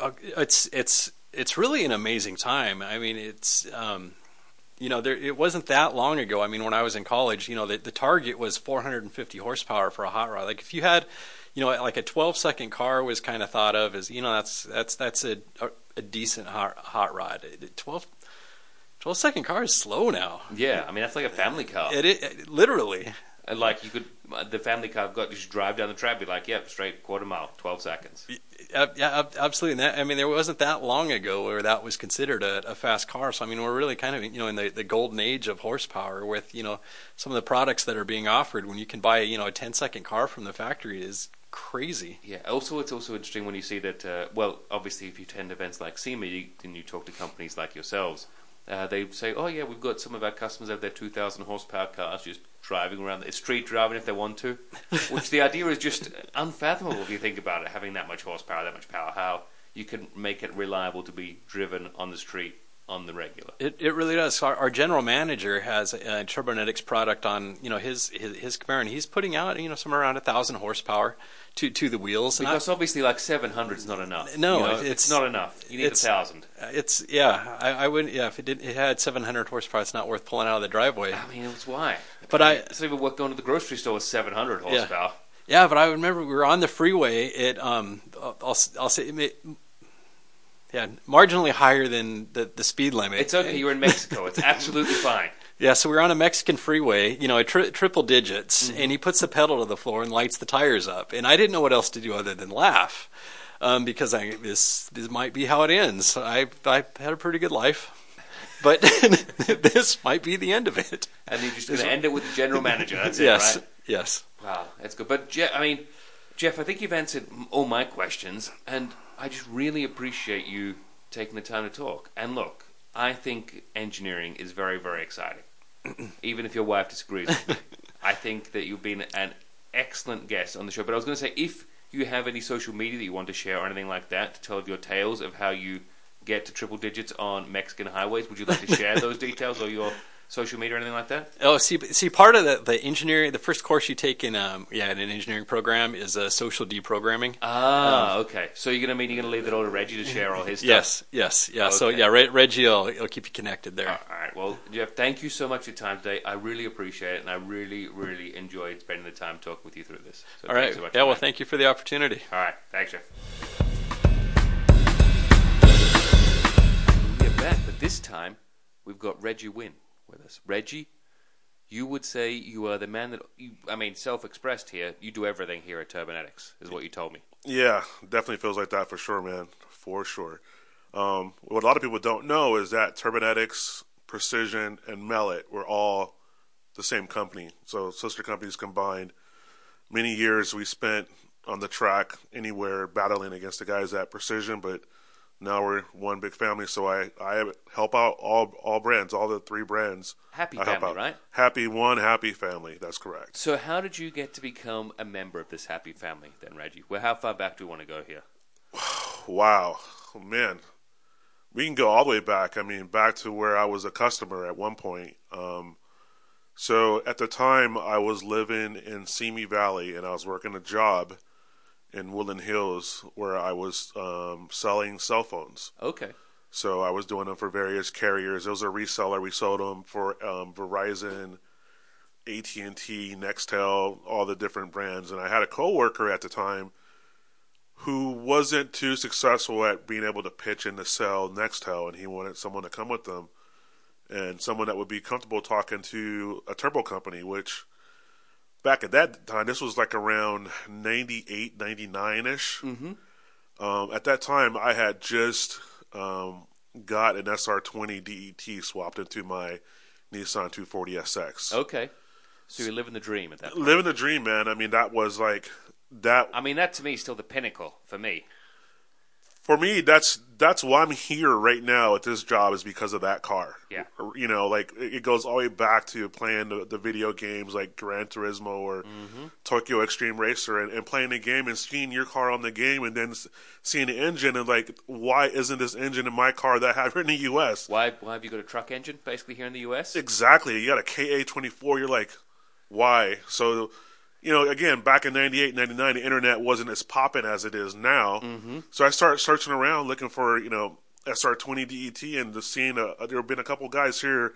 Uh, it's it's it's really an amazing time. I mean, it's um, you know, there it wasn't that long ago. I mean, when I was in college, you know, the, the target was 450 horsepower for a hot rod. Like if you had, you know, like a 12 second car was kind of thought of as, you know, that's that's that's a a, a decent hot hot rod. 12 12 second car is slow now. Yeah, I mean that's like a family car. It, it, it literally. And like you could, the family car got just drive down the track, be like, yep, straight quarter mile, 12 seconds. Uh, yeah, absolutely. And that, I mean, there wasn't that long ago where that was considered a, a fast car. So I mean, we're really kind of you know in the, the golden age of horsepower with you know some of the products that are being offered. When you can buy you know a 10 second car from the factory is crazy. Yeah. Also, it's also interesting when you see that. Uh, well, obviously, if you attend events like SEMA, you, and you talk to companies like yourselves, uh, they say, "Oh yeah, we've got some of our customers have their 2,000 horsepower cars just driving around, the street driving if they want to." Which the idea is just unfathomable if you think about it, having that much horsepower, that much power. How you can make it reliable to be driven on the street on the regular. It it really does. Our, our general manager has a Turbonetics product on you know his his, his Camaro, and he's putting out you know somewhere around a thousand horsepower to to the wheels. And I- Because obviously, like 700 is not enough. No, You know, it's- it's, not enough. You need a it's- thousand. It's yeah, I, I wouldn't. Yeah, if it didn't, it had 700 horsepower. It's not worth pulling out of the driveway. I mean, it's why. But I, It's not even worth going to the grocery store with 700 horsepower. yeah, yeah. but I remember we were on the freeway. It um, I'll I'll, I'll say, it, may- yeah, marginally higher than the the speed limit. It's okay. You're in Mexico. It's absolutely fine. Yeah, so we're on a Mexican freeway, you know, tri- triple digits, Mm-hmm. and he puts the pedal to the floor and lights the tires up, and I didn't know what else to do other than laugh, um, because I this this might be how it ends. I I had a pretty good life, but this might be the end of it. And you're just going to end it with the general manager. That's yes, it, right? yes. Wow, that's good. But Jeff, I mean, Jeff, I think you've answered all my questions, and I just really appreciate you taking the time to talk. And look, I think engineering is very, very exciting. Even if your wife disagrees with me, I think that you've been an excellent guest on the show. But I was going to say, if you have any social media that you want to share or anything like that to tell of your tales of how you get to triple digits on Mexican highways, would you like to share those details or your social media or anything like that? Oh, see, see, part of the, the engineering, the first course you take in, um, yeah, in an engineering program is uh, social deprogramming. Ah, okay. So you're gonna mean you're gonna leave it all to Reggie to share all his stuff? Yes, yes, yeah. So yeah, Re- Reggie will, will keep you connected there. All right. Well, Jeff, thank you so much for your time today. I really appreciate it, and I really, really enjoyed spending the time talking with you through this. So All thanks right. So much yeah. Well, that. thank you for the opportunity. All right. Thanks, Jeff. We're back, but this time we've got Reggie Wynn with us. Reggie, you would say you are the man that you, I mean, self-expressed here. You do everything here at Turbonetics, is what you told me. Yeah, definitely feels like that for sure, man. For sure. Um, what a lot of people don't know is that Turbonetics, Precision, and Melett were all the same company. So sister companies combined. Many years we spent on the track anywhere battling against the guys at Precision, but now we're one big family. So I, I help out all all brands, all the three brands. Happy I family, right? Happy one, happy family. That's correct. So, how did you get to become a member of this happy family, then, Reggie? Well, how far back do we want to go here? Wow, oh, man. we can go all the way back. I mean, back to where I was a customer at one point. Um, so at the time, I was living in Simi Valley, and I was working a job in Woodland Hills where I was um, selling cell phones. Okay. So I was doing them for various carriers. It was a reseller. We sold them for um, Verizon, AT and T, Nextel, all the different brands. And I had a coworker at the time who wasn't too successful at being able to pitch and to sell Nextel, and he wanted someone to come with them and someone that would be comfortable talking to a turbo company, which back at that time, this was like around 98, 99 ish. Mm-hmm. Um, at that time, I had just um, got an SR20 DET swapped into my Nissan 240SX. Okay. So you're living the dream at that point. Living the dream, man. I mean, that was like that I mean, that to me is still the pinnacle for me. For me. That's that's why I'm here right now at this job is because of that car. Yeah. you know, like it goes all the way back to playing the, the video games like Gran Turismo or Mm-hmm. Tokyo Extreme Racer, and, and playing the game and seeing your car on the game, and then seeing the engine and like, why isn't this engine in my car that I have in the U.S. Why, why have you got a truck engine basically here in the US? Exactly. You got a KA24. You're like, why? So, you know, again, back in 98, 99, the internet wasn't as popping as it is now. Mm-hmm. So I started searching around looking for, you know, SR20 DET and just seeing a, there have been a couple guys here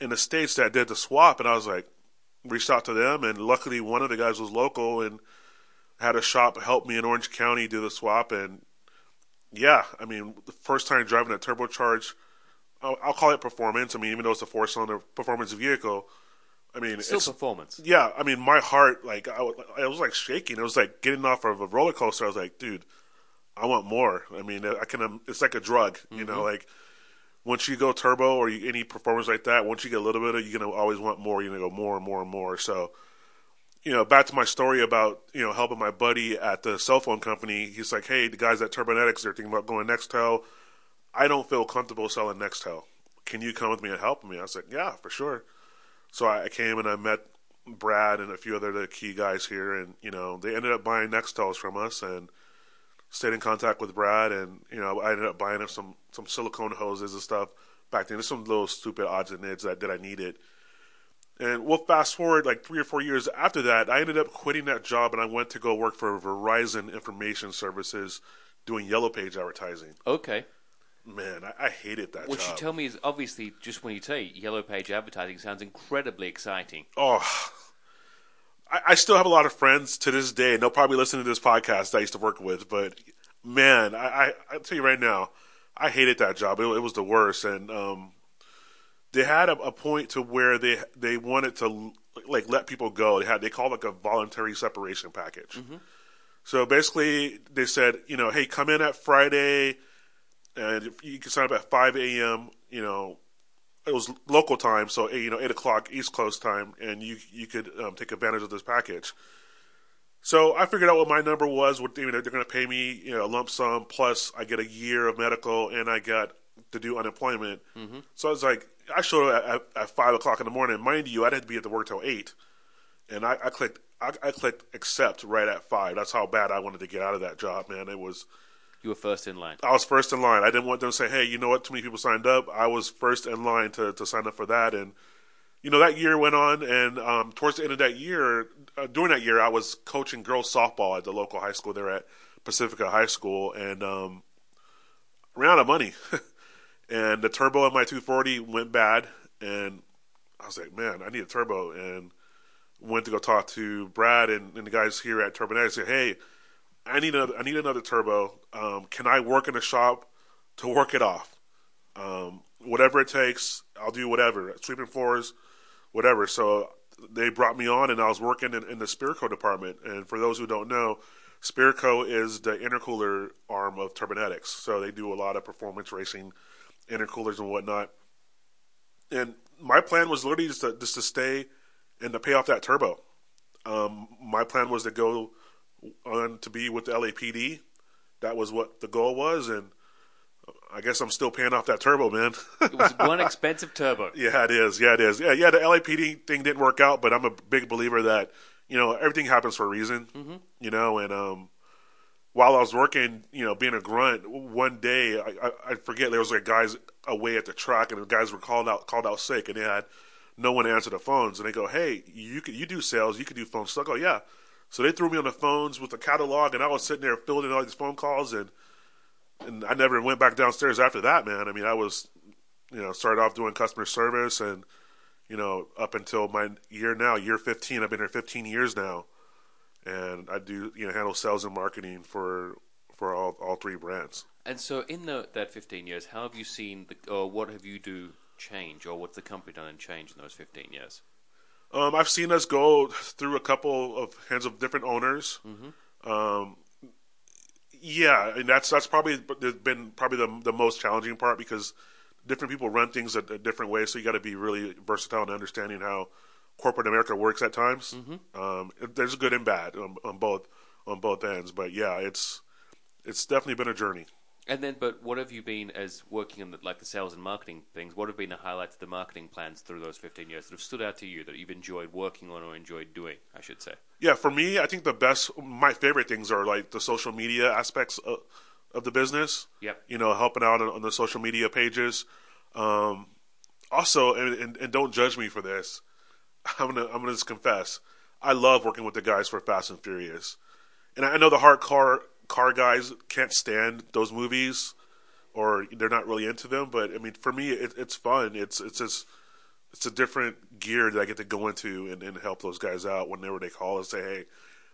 in the States that did the swap. And I was like, reached out to them. And luckily, one of the guys was local and had a shop help me in Orange County do the swap. And yeah, I mean, the first time driving a turbocharged I'll, I'll call it performance. I mean, even though it's a four cylinder performance vehicle, I mean, Still it's, performance. yeah. I mean, my heart, like, I, I was like shaking. It was like getting off of a roller coaster. I was like, dude, I want more. I mean, I can. Um, it's like a drug, you know. Like once you go turbo or you, any performance like that, once you get a little bit of, you're gonna always want more. You're gonna go more and more and more. So, you know, back to my story about you know helping my buddy at the cell phone company. He's like, hey, the guys at Turbonetics, they're thinking about going Nextel. I don't feel comfortable selling Nextel. Can you come with me and help me? I was like, yeah, for sure. So I came and I met Brad and a few other the key guys here, and you know they ended up buying Nextels from us and stayed in contact with Brad, and you know I ended up buying him some some silicone hoses and stuff back then. There's some little stupid odds and ends that, that I needed. And we'll fast forward like three or four years after that. I ended up quitting that job and I went to go work for Verizon Information Services doing Yellow Page advertising. Okay. Man, I, I hated that job. What job. you tell me is obviously just when you say yellow page advertising sounds incredibly exciting. Oh, I, I still have a lot of friends to this day, and they'll probably listen to this podcast that I used to work with. But man, I, I tell you right now, I hated that job. It, it was the worst, and um, they had a, a point to where they they wanted to like let people go. They had they called like a voluntary separation package. So basically, they said, you know, hey, come in at Friday, and if you can sign up at five a.m. You know, it was local time, so you know eight o'clock East Coast time, and you you could um, take advantage of this package. So I figured out what my number was. What you know, they're going to pay me you know a lump sum plus I get a year of medical, and I got to do unemployment. Mm-hmm. So I was like, I showed up at, at, at five o'clock in the morning. Mind you, I had to be at the work till eight, and I, I clicked I, I clicked accept right at five. That's how bad I wanted to get out of that job, man. It was. You were first in line. I was first in line. I didn't want them to say, "Hey, you know what? Too many people signed up." I was first in line to, to sign up for that, and you know that year went on. And um, towards the end of that year, uh, during that year, I was coaching girls softball at the local high school there at Pacifica High School, and um, ran out of money. and the turbo in my 240 went bad, and I was like, "Man, I need a turbo." And went to go talk to Brad and, and the guys here at Turbonet. Said, "Hey." I need another. I need another turbo. Um, can I work in the shop to work it off? Um, whatever it takes, I'll do whatever. Sweeping floors, whatever. So they brought me on, and I was working in, in the Spearco department. And for those who don't know, Spearco is the intercooler arm of Turbonetics. So they do a lot of performance racing, intercoolers and whatnot. And my plan was literally just to, just to stay and to pay off that turbo. Um, my plan was to go on to be with the LAPD. That was what the goal was, and I guess I'm still paying off that turbo, man. It was one expensive turbo. yeah, it is. Yeah, it is. Yeah, yeah. The LAPD thing didn't work out, but I'm a big believer that you know everything happens for a reason. You know, and um, while I was working, you know, being a grunt, one day I, I, I forget there was like guys away at the track, and the guys were called out called out sick, and they had no one to answer the phones, and they go, "Hey, you could you do sales? You could do phones." So I go, "Yeah." So they threw me on the phones with the catalog, and I was sitting there filling in all these phone calls, and and I never went back downstairs after that, man. I mean, I was, you know, started off doing customer service, and you know, up until my year now, year 15, I've been here 15 years now and I do you know handle sales and marketing for for all all three brands. And so, in the, that 15 years, how have you seen, the, or what have you do change, or what's the company done and change in those 15 years? Um, I've seen us go through a couple of hands of different owners. Mm-hmm. Um, yeah, and that's that's probably been probably the the most challenging part because different people run things a, a different way. So you got to be really versatile in understanding how corporate America works at times. Mm-hmm. Um, there's good and bad on, on, both on both ends, but yeah, it's it's definitely been a journey. And then, but what have you been as working on the, like the sales and marketing things? What have been the highlights of the marketing plans through those 15 years that have stood out to you that you've enjoyed working on or enjoyed doing? I should say. Yeah, for me, I think the best, my favorite things are like the social media aspects of, of the business. Yep. You know, helping out on, on the social media pages. Um, also, and, and, and don't judge me for this. I'm gonna I'm gonna just confess. I love working with the guys for Fast and Furious, and I know the hard car guys can't stand those movies, or they're not really into them. But I mean, for me, it, it's fun. It's it's just it's a different gear that I get to go into and, and help those guys out whenever they call and say, "Hey,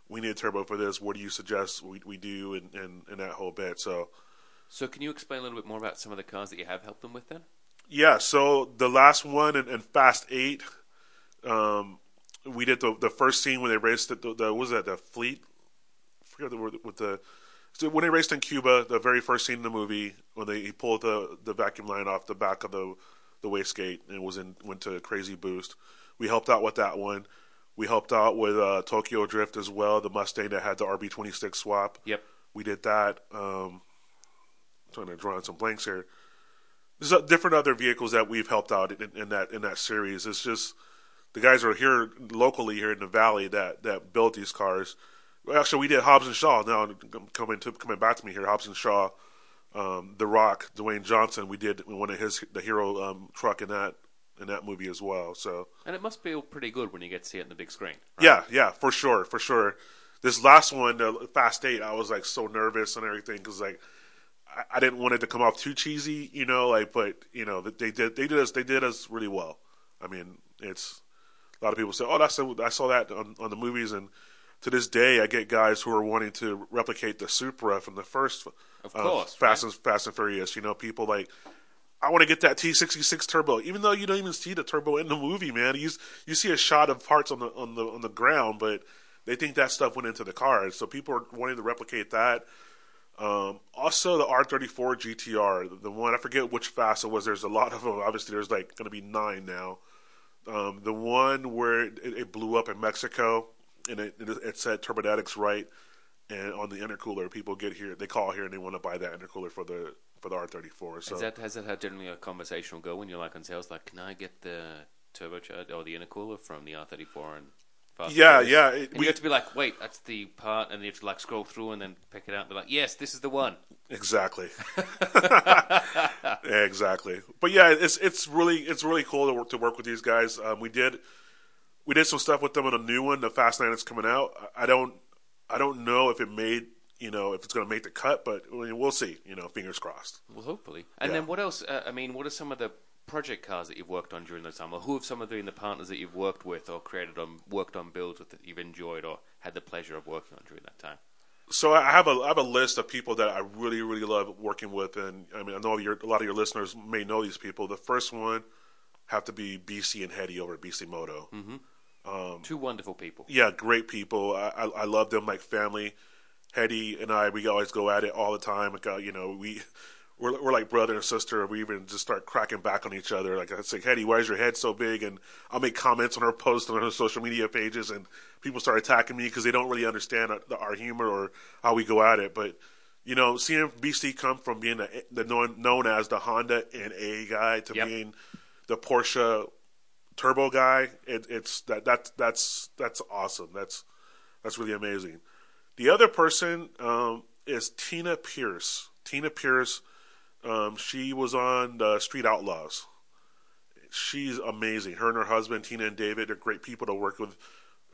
we need a turbo for this. What do you suggest we we do?" and and, and that whole bit. So, so can you explain a little bit more about some of the cars that you have helped them with then? Yeah. So the last one in, in Fast Eight um, we did the the first scene when they raced the, the, the was that the fleet. I forget the word with the so when they raced in Cuba. The very first scene in the movie when they he pulled the the vacuum line off the back of the the wastegate and was in went to crazy boost. We helped out with that one. We helped out with uh, Tokyo Drift as well, the Mustang that had the RB26 swap. Yep. We did that. Um, I'm trying to draw on some blanks here. There's different other vehicles that we've helped out in, in that in that series. It's just the guys are here locally here in the valley that that built these cars. Actually, we did Hobbs and Shaw. Now coming to coming back to me here, Hobbs and Shaw, um, The Rock, Dwayne Johnson. We did one of his the hero um, truck in that in that movie as well. So and it must feel pretty good when you get to see it in the big screen. Right? Yeah, yeah, for sure, for sure. This last one, the Fast Eight, I was like so nervous and everything because like I, I didn't want it to come off too cheesy, you know. Like, but you know, they did they did us they did us really well. I mean, it's a lot of people say, "Oh, that's a, I saw that on, on the movies," and to this day, I get guys who are wanting to replicate the Supra from the first, of course, uh, Fast right? and Fast and Furious. You know, people like, I want to get that T66 turbo, even though you don't even see the turbo in the movie, man. You you see a shot of parts on the on the on the ground, but they think that stuff went into the car. So people are wanting to replicate that. Um, also, the R34 GTR, the one I forget which fast it was. There's a lot of them. Obviously, there's like going to be nine now. Um, the one where it, it, blew up in Mexico and it, it, said Turbonetics right, and on the intercooler, people get here, they call here and they want to buy that intercooler for the for the R34. So that has that had generally a conversational go when you're like on sales, like, can I get the turbocharger or the intercooler from the R34 and Fast yeah, yeah. It, we, you have to be like, wait, that's the part, and you have to like scroll through and then pick it out and be like, yes, this is the one. Exactly. yeah, exactly. But yeah, it's it's really it's really cool to work to work with these guys. Um, we did we did some stuff with them on a new one, the Fast Nine that's coming out. I don't I don't know if it made you know if it's going to make the cut, but we'll see. You know, fingers crossed. Well, hopefully. And yeah. then what else? Uh, I mean, what are some of the project cars that you've worked on during the time, or who have some of the, the partners that you've worked with or created on worked on builds with that you've enjoyed or had the pleasure of working on during that time? So I have a I have a list of people that I really really love working with, and I mean I know your, a lot of your listeners may know these people. The first one have to be BC and Hetty over at BC Moto. Mm-hmm. Um, Two wonderful people. Yeah, great people. I, I, I love them like family. Hetty and I, we always go at it all the time. Like, uh, you know, we we're, we're like brother and sister. We even just start cracking back on each other. Like I say, Hetty, why is your head so big? And I'll make comments on her posts on her social media pages, and people start attacking me because they don't really understand our, our, humor or how we go at it. But you know, seeing BC come from being the, the known, known as the Honda NA guy to yep. being the Porsche turbo guy, it, it's that that's that's that's awesome. That's that's really amazing. The other person um, is Tina Pierce. Tina Pierce, um, she was on the Street Outlaws. She's amazing. Her and her husband, Tina and David, are great people to work with.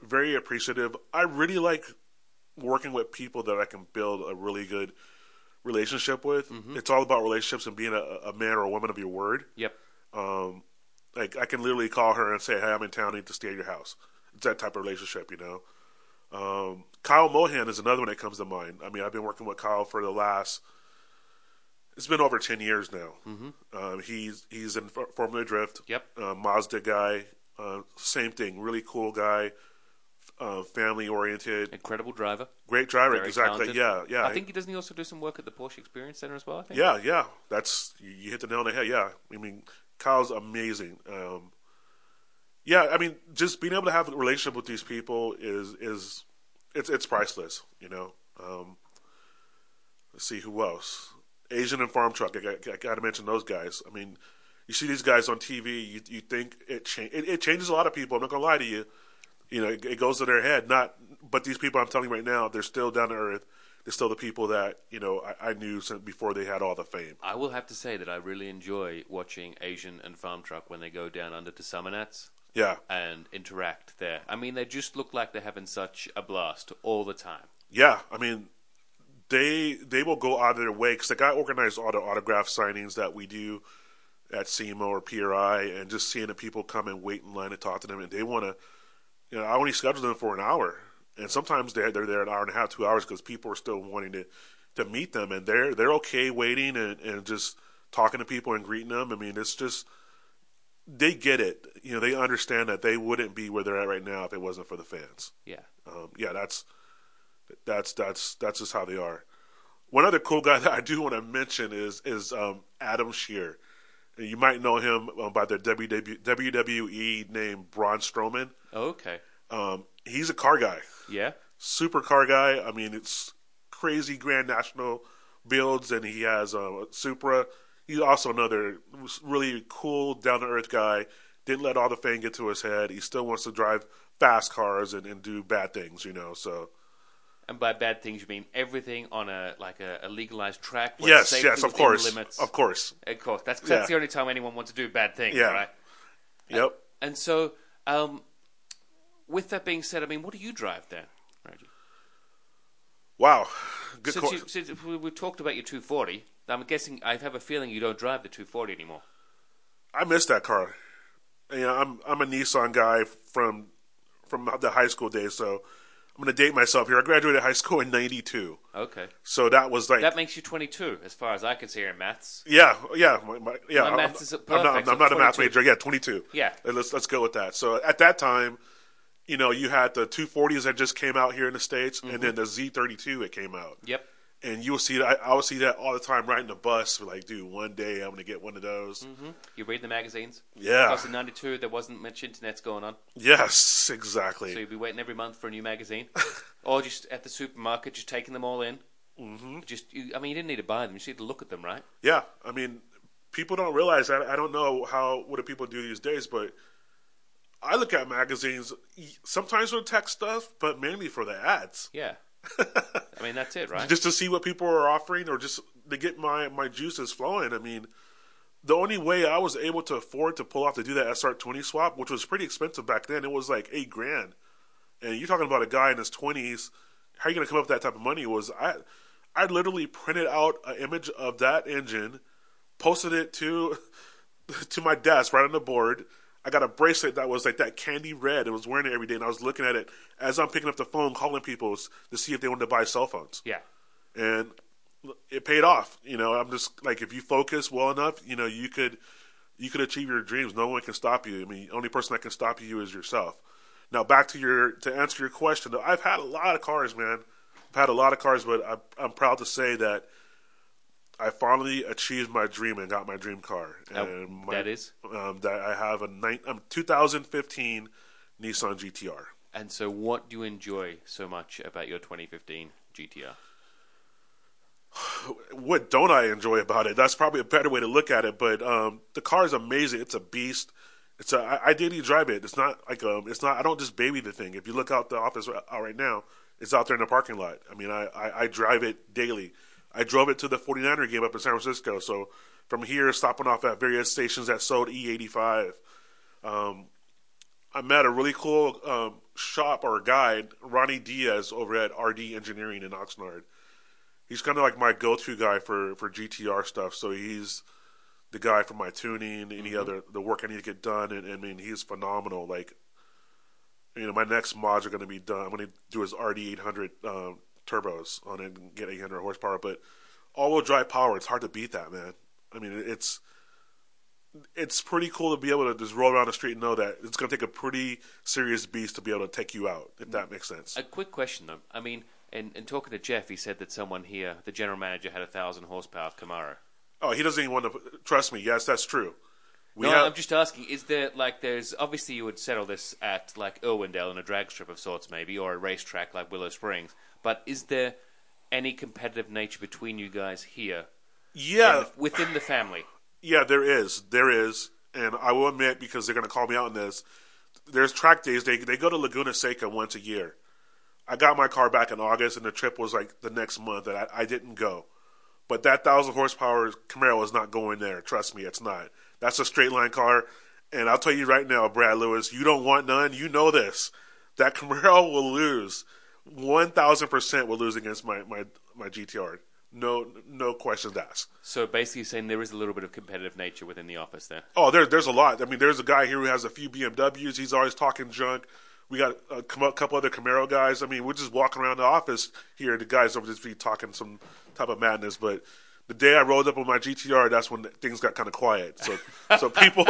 Very appreciative. I really like working with people that I can build a really good relationship with. It's all about relationships and being a, a man or a woman of your word. Yep. Um, like I can literally call her and say, "Hey, I'm in town. I need to stay at your house." It's that type of relationship, you know. Um, Kyle Mohan is another one that comes to mind. I mean, I've been working with Kyle for the last. It's been over ten years now. Mm-hmm. Um, he's he's in F- Formula Drift. Yep. Uh, Mazda guy. Uh, same thing. Really cool guy. Uh, family oriented. Incredible driver. Great driver. Very exactly. talented. Yeah. Yeah. I think he doesn't he also do some work at the Porsche Experience Center as well. I think. Yeah, yeah, that's you, you hit the nail on the head. Yeah, I mean, Kyle's amazing. Um, yeah, I mean, just being able to have a relationship with these people is is it's it's priceless. You know. Um, let's see who else. Asian and Farm Truck. I got, I got to mention those guys. I mean, you see these guys on TV. You you think it cha- it, it changes a lot of people. I'm not gonna lie to you. You know, it, it goes to their head. Not, but these people I'm telling you right now, they're still down to earth. Still the people that you know I, I knew before they had all the fame. I will have to say that I really enjoy watching Asian and Farm Truck when they go down under to Summernats Yeah, and interact there. I mean, they just look like they're having such a blast all the time. Yeah, I mean, they they will go out of their way because the guy organized all the autograph signings that we do at SEMA or PRI, and just seeing the people come and wait in line to talk to them, and they want to, you know, I only schedule them for an hour, and sometimes they're they're there an hour and a half, two hours because people are still wanting to to meet them, and they're they're okay waiting and and just talking to people and greeting them. I mean, it's just they get it, you know, they understand that they wouldn't be where they're at right now if it wasn't for the fans Yeah. um, yeah, that's that's that's that's just how they are. One other cool guy that I do want to mention is is um, Adam Scherr. And You might know him uh, by the WW, WWE name Braun Strowman. Oh, okay. Um, he's a car guy, Yeah. super car guy. I mean, it's crazy Grand National builds, and he has uh, a Supra. He's also another really cool, down to earth guy. Didn't let all the fame get to his head. He still wants to drive fast cars and, and do bad things, you know. So And by bad things, you mean everything on a like a, a legalized track. yes, yes, of course, Limits. of course. Of course. That's Yeah. that's the only time anyone wants to do bad things, Yeah. right? Yep. And so, um, with that being said, I mean, what do you drive then, Reggie? Wow. Good Since, you, since we, we talked about your 240, I'm guessing I have a feeling you don't drive the 240 anymore. I miss that car. You know, I'm I'm a Nissan guy from from the high school days, so I'm going to date myself here. I graduated high school in '92, Okay, so that was like that makes you 22, as far as I can see here in maths. yeah, yeah, my, my, yeah. My I'm, maths is I'm not, perfect, I'm not a math major. Yeah, 22. Yeah. Let's let's go with that. So at that time, you know, you had the 240s that just came out here in the states, Mm-hmm. and then the Z32 it came out. Yep. And you will see that. I, I would see that all the time riding the bus. Like, dude, one day I'm going to get one of those. You read the magazines. Yeah. Because in '92 there wasn't much internet's going on, Yes, exactly. so you'd be waiting every month for a new magazine, or just at the supermarket, just taking them all in. Mm-hmm. Just, you, I mean, you didn't need to buy them; you just need to look at them, right? Yeah, I mean, people don't realize. I, I don't know how what do people do these days, but I look at magazines sometimes for tech stuff, but mainly for the ads, Yeah. I mean, that's it, right? just to see what people are offering, or just to get my my juices flowing. I mean, the only way I was able to afford to pull off to do that SR20 swap, which was pretty expensive back then, it was like eight grand. And you're talking about a guy in his 20s. How are you going to come up with that type of money? Was I? I literally printed out an image of that engine, posted it to to my desk right on the board. I got a bracelet that was like that candy red. and was wearing it every day, and I was looking at it as I'm picking up the phone, calling people to see if they wanted to buy cell phones yeah. and it paid off. You know, I'm just like if you focus well enough, you know, you could you could achieve your dreams. No one can stop you. I mean, the only person that can stop you is yourself. Now, back to your to answer your question. though, I've had a lot of cars, man. I've had a lot of cars, but I'm, I'm proud to say that I finally achieved my dream and got my dream car. And my, that is? um, that I have a nine, um, 2015 Nissan GTR. And so, what do you enjoy so much about your 2015 GTR? what don't I enjoy about it? That's probably a better way to look at it. But um, the car is amazing. It's a beast. It's a. I, I daily drive it. It's not like um. It's not. I don't just baby the thing. If you look out the office right- out right now, It's out there in the parking lot. I mean, I, I, I drive it daily. I drove it to the 49er game up in San Francisco. So from here, stopping off at various stations that sold E85. Um, I met a really cool um, shop or guide, Ronnie Diaz, over at RD Engineering in Oxnard. He's kind of like my go-to guy for, for GTR stuff. So he's the guy for my tuning, any Mm-hmm. other the work I need to get done, and, I mean he's phenomenal. Like, you know, my next mods are going to be done. I'm going to do his RD 800 um, turbos on it and get 800 horsepower. But all-wheel drive power, it's hard to beat that, man. I mean, it's it's pretty cool to be able to just roll around the street and know that it's going to take a pretty serious beast to be able to take you out, if that makes sense. A quick question though. I mean, in, in talking to Jeff, he said that someone here, the general manager, had a thousand horsepower Camaro. Oh, he doesn't even want to trust me. Yes, that's true. No, have, I'm just asking. Is there like there's obviously you would settle this at like Irwindale in a drag strip of sorts, maybe, or a racetrack like Willow Springs. But is there any competitive nature between you guys here yeah, the- within the family? Yeah, there is. There is. And I will admit, because they're going to call me out on this, there's track days. They, they go to Laguna Seca once a year. I got my car back in August, and the trip was like the next month, and I, I didn't go. But that 1,000 horsepower Camaro is not going there. Trust me, it's not. That's a straight line car. And I'll tell you right now, Brad Lewis, you don't want none. You know this. That Camaro will lose. 1,000% will lose against my, my, my GTR. No, no questions asked. So basically, saying there is a little bit of competitive nature within the office there. Oh, there, there's a lot. I mean, there's a guy here who has a few BMWs. He's always talking junk. We got a couple other Camaro guys. I mean, we're just walking around the office here. The guys over just be talking some type of madness. But the day I rolled up on my GTR, that's when things got kind of quiet. So, so people,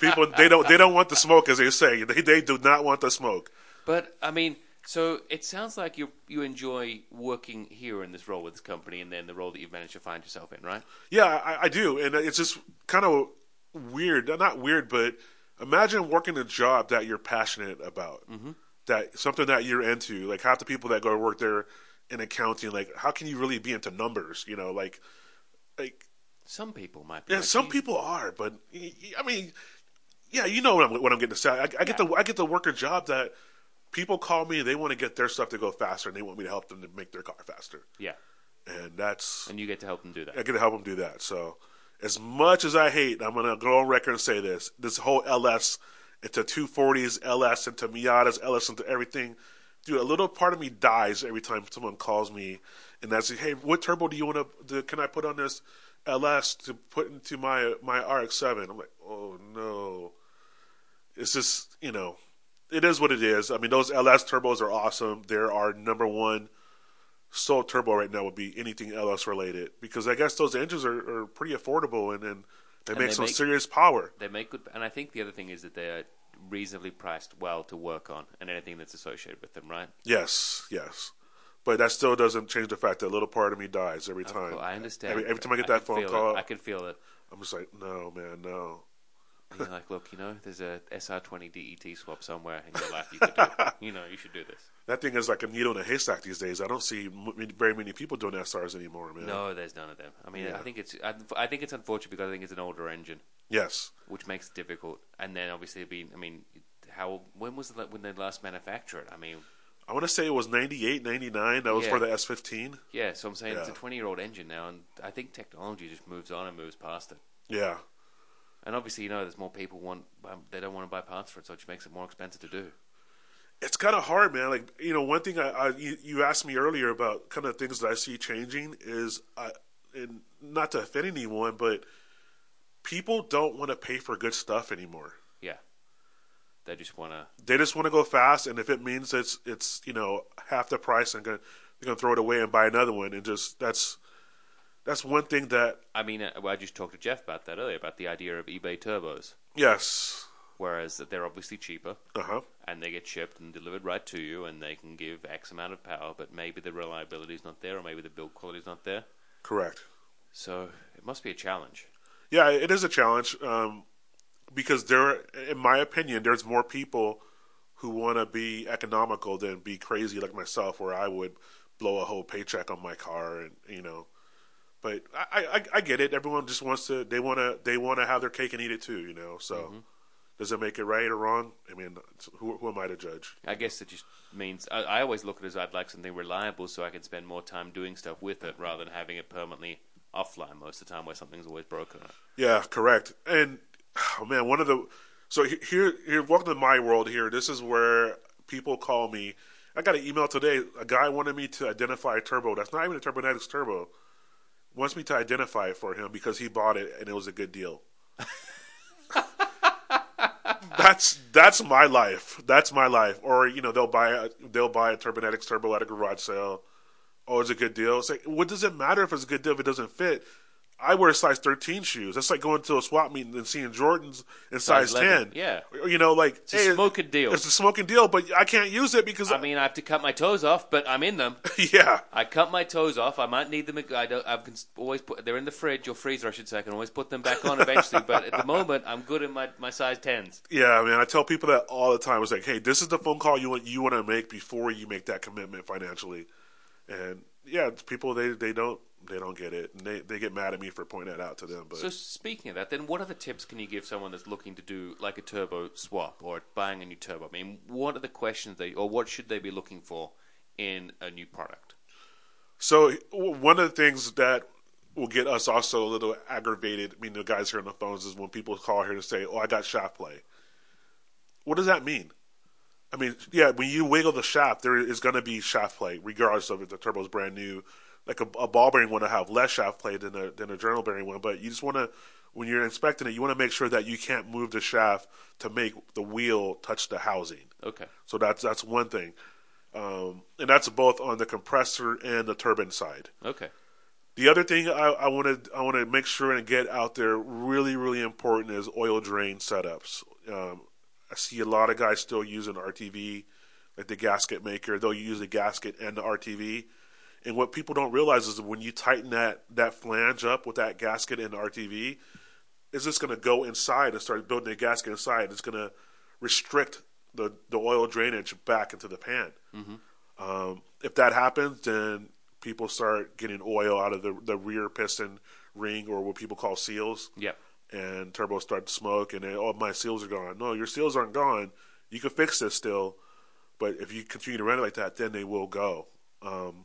people, they don't, they don't want the smoke, as they say. They, they do not want the smoke. But I mean, so it sounds like you you enjoy working here in this role with this company, and then the role that you've managed to find yourself in, right? Yeah, I, I do, and it's just kind of weird. Not weird, but imagine working a job that you're passionate about, mm-hmm. that something that you're into. Like half the people that go to work there in accounting, like how can you really be into numbers? You know, like like Some people might be. yeah, like, some "Geez, people are, but I mean, yeah, you know what I'm what I'm getting to say. I, I get the I get the work a job that people call me. They want to get their stuff to go faster, and they want me to help them to make their car faster, Yeah, and that's and you get to help them do that. I get to help them do that. So, as much as I hate, I'm gonna go on record and say this: this whole LS into 240s, LS into Miatas, LS into everything. Dude, a little part of me dies every time someone calls me and that's "Hey, what turbo do you want to? Can I put on this LS to put into my my RX-7?" I'm like, "Oh no!" It's just you know, it is what it is. I mean, those LS turbos are awesome. They're our number one sold turbo right now would be anything LS related because I guess those engines are, are pretty affordable and, and they And make they some make- serious power. They make good, and I think the other thing is that they are reasonably priced well to work on, and anything that's associated with them, right? Yes, yes. But that still doesn't change the fact that a little part of me dies every time. I understand. Every, every time I get can that phone call, it. I can feel it. I'm just like, no, man, no. And you're like, look, you know, there's a SR20 DET swap somewhere in your life. You could do. you know, you should do this. That thing is like a needle in a haystack these days. I don't see m- very many people doing SRs anymore, man. No, there's none of them. I mean, Yeah. I think it's I, I think it's unfortunate because I think it's an older engine, Yes. which makes it difficult. And then obviously, being, I mean, how when was the, when they last manufactured it? I mean, I want to say it was 98, 99. That was for the S15. yeah. So I'm saying it's a 20 year old engine now, and I think technology just moves on and moves past it. Yeah. And obviously, you know, there's more people want um, they don't want to buy parts for it, so it just makes it more expensive to do. It's kind of hard, man. Like you know, one thing I, I you, you asked me earlier about kind of things that I see changing is, I, and not to offend anyone, but people don't want to pay for good stuff anymore. Yeah, they just want to. They just want to go fast, and if it means it's it's you know half the price, and gonna, they're gonna throw it away and buy another one, and just that's that's one thing that I mean, uh, well, I just talked to Jeff about that earlier about the idea of eBay turbos, yes, whereas they're obviously cheaper. uh huh, and they get shipped and delivered right to you, and they can give X amount of power, but maybe the reliability is not there, or maybe the build quality is not there. correct. So it must be a challenge. Yeah, it is a challenge um, because there, in my opinion, there's more people who want to be economical than be crazy like myself, where I would blow a whole paycheck on my car, and you know. But I, I, I get it. Everyone just wants to. They want to. They want to have their cake and eat it too. You know. So mm-hmm. Does it make it right or wrong? I mean, who, who am I to judge? I guess it just means I, I always look at it as I'd like something reliable so I can spend more time doing stuff with it rather than having it permanently offline most of the time where something's always broken. Yeah, correct. And oh man, one of the so here here welcome to my world here. This is where people call me. I got an email today. A guy wanted me to identify a turbo. That's not even a Turbonetics turbo. Wants me to identify it for him because he bought it and it was a good deal. that's that's my life. That's my life. Or you know they'll buy a, they'll buy a Turbonetics turbo at a garage sale. Oh, it's a good deal. It's like what does it matter if it's a good deal if it doesn't fit? I wear size 13 shoes. That's like going to a swap meet and seeing Jordans in size, 11, 10. yeah. You know, like It's a smoking deal. It's a smoking deal, but I can't use it because I mean, I have to cut my toes off, but I'm in them. yeah, I cut my toes off. I might need them. I don't. I can always put. They're in the fridge or freezer, I should say. I can always put them back on eventually. but at the moment, I'm good in my, my size tens. yeah, man. I tell people that all the time. It's like, hey, this is the phone call you want you want to make before you make that commitment financially. And yeah, people they they don't they don't get it, and they they get mad at me for pointing that out to them. But So speaking of that, then what other tips can you give someone that's looking to do like a turbo swap or buying a new turbo? I mean, what are the questions they or what should they be looking for in a new product? So one of the things that will get us also a little aggravated, I mean, the guys here on the phones, is when people call here to say, "Oh, I got shaft play." What does that mean? I mean, yeah, when you wiggle the shaft, there is going to be shaft play, regardless of if the turbo is brand new. Like a, a ball bearing one to have less shaft play than a than a journal bearing one, but you just want to, when you're inspecting it, you want to make sure that you can't move the shaft to make the wheel touch the housing. Okay. So that's that's one thing, um, and that's both on the compressor and the turbine side. Okay. The other thing I want to I want to make sure and get out there really really important is oil drain setups. Um, I see a lot of guys still using RTV, like the gasket maker. They'll use the gasket and the RTV. And what people don't realize is that when you tighten that that flange up with that gasket and the RTV, is just going to go inside and start building a gasket inside. It's going to restrict the the oil drainage back into the pan. Um, if that happens, then people start getting oil out of the the rear piston ring or what people call seals Yep. And turbos start to smoke and then, oh my seals are gone. No, your seals aren't gone. You can fix this still, but if you continue to run it like that, then they will go. Um,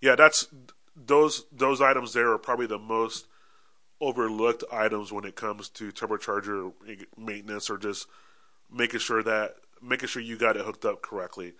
yeah, that's those those items there are probably the most overlooked items when it comes to turbocharger maintenance or just making sure that making sure you got it hooked up correctly.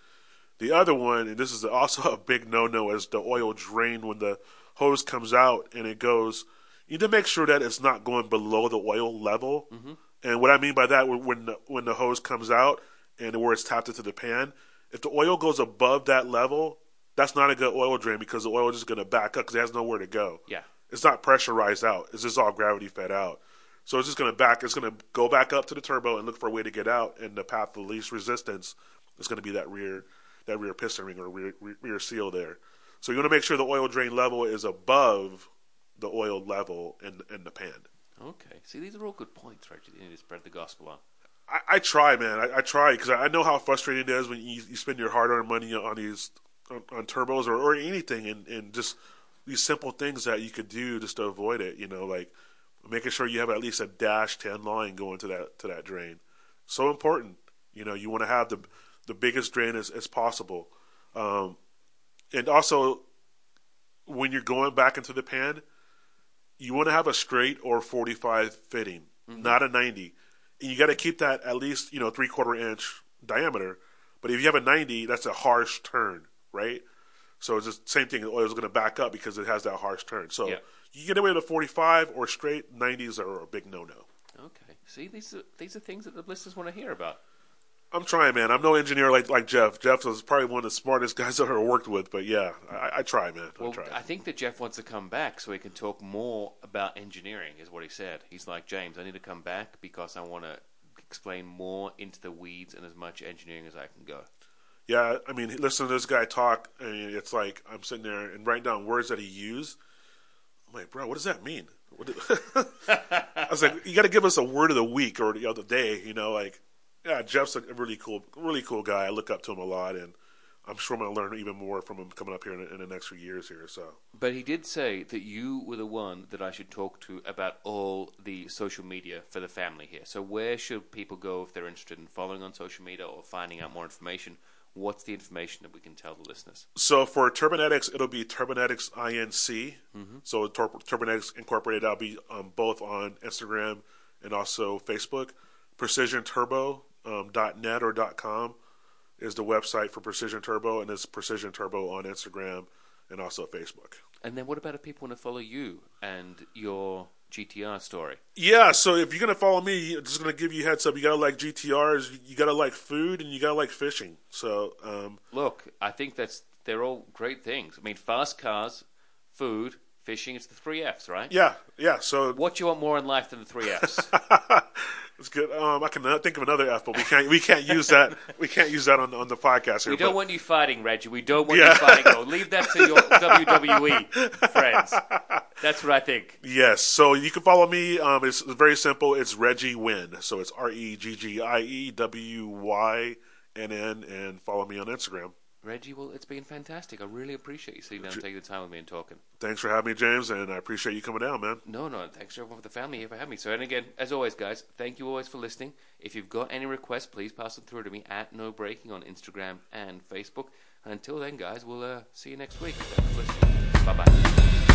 The other one, and this is also a big no-no, is the oil drain when the hose comes out and it goes. You need to make sure that it's not going below the oil level. Mm-hmm. And what I mean by that, when the, when the hose comes out and where it's tapped into the pan, if the oil goes above that level, that's not a good oil drain because the oil is just going to back up because it has nowhere to go. Yeah. It's not pressurized out. It's just all gravity fed out. So it's just going to back. It's going to go back up to the turbo and look for a way to get out. And the path of least resistance is going to be that rear, that rear piston ring or rear, rear seal there. So you want to make sure the oil drain level is above the oil level in in the pan. Okay. See, these are all good points, right? You need to spread the gospel on. I, I try, man. I, I try because I know how frustrating it is when you, you spend your hard-earned money on these on, on turbos or, or anything, and, and just these simple things that you could do just to avoid it. You know, like making sure you have at least a dash ten line going to that to that drain. So important. You know, you want to have the the biggest drain as, as possible, um, and also when you're going back into the pan, you want to have a straight or 45 fitting, mm-hmm. not a 90. And you got to keep that at least, you know, three quarter inch diameter. But if you have a 90, that's a harsh turn, right? So it's just same thing. The oil is going to back up because it has that harsh turn. So Yeah. you get away with a 45 or straight 90s are a big no no. Okay. See, these are these are things that the listeners want to hear about. I'm trying, man. I'm no engineer like like Jeff. Jeff is probably one of the smartest guys I've ever worked with. But yeah, I, I try, man. I Well, try. I think that Jeff wants to come back so he can talk more about engineering, is what he said. He's like, James, I need to come back because I want to explain more into the weeds and as much engineering as I can go. Yeah, I mean, listen to this guy talk. I mean, it's like I'm sitting there and writing down words that he used. I'm like, bro, what does that mean? I was like, you got to give us a word of the week or the other day, you know? Like, yeah, Jeff's a really cool, really cool guy. I look up to him a lot, and I'm sure I'm going to learn even more from him coming up here in, in the next few years here. So, But he did say that you were the one that I should talk to about all the social media for the family here. So where should people go if they're interested in following on social media or finding out more information? What's the information that we can tell the listeners? so for Turbonetics, it'll be Turbonetics Inc. So Tur- Turbonetics Incorporated, I'll be um, both on Instagram and also Facebook. Precision Turbo um, dot .net or dot .com is the website for Precision Turbo, and it's Precision Turbo on Instagram and also Facebook. And then what about if people want to follow you and your GTR story? Yeah, so if you're gonna follow me, I'm just gonna give you a heads up. You gotta like GTRs, you gotta like food, and you gotta like fishing. So, um, Look, I think that's they're all great things. I mean, fast cars, food, fishing, it's the three Fs, right? yeah, yeah. So What do you want more in life than the three Fs? it's good. Um, I can think of another F, but we can't. We can't use that. We can't use that on on the podcast here. we don't but- want you fighting, Reggie. We don't want Yeah. you fighting. Though. Leave that to your WWE friends. That's what I think. Yes. So you can follow me. Um, it's very simple. It's Reggie Wynn. So it's R E G G I E W Y N N, and follow me on Instagram. Reggie, well, it's been fantastic. I really appreciate you sitting down and taking the time with me and talking. Thanks for having me, James, and I appreciate you coming down, man. No, no, thanks to everyone for the family here for having me. So, and again, as always, guys, thank you always for listening. If you've got any requests, please pass them through to me at No Braking on Instagram and Facebook. And until then, guys, we'll uh, see you next week. Bye bye.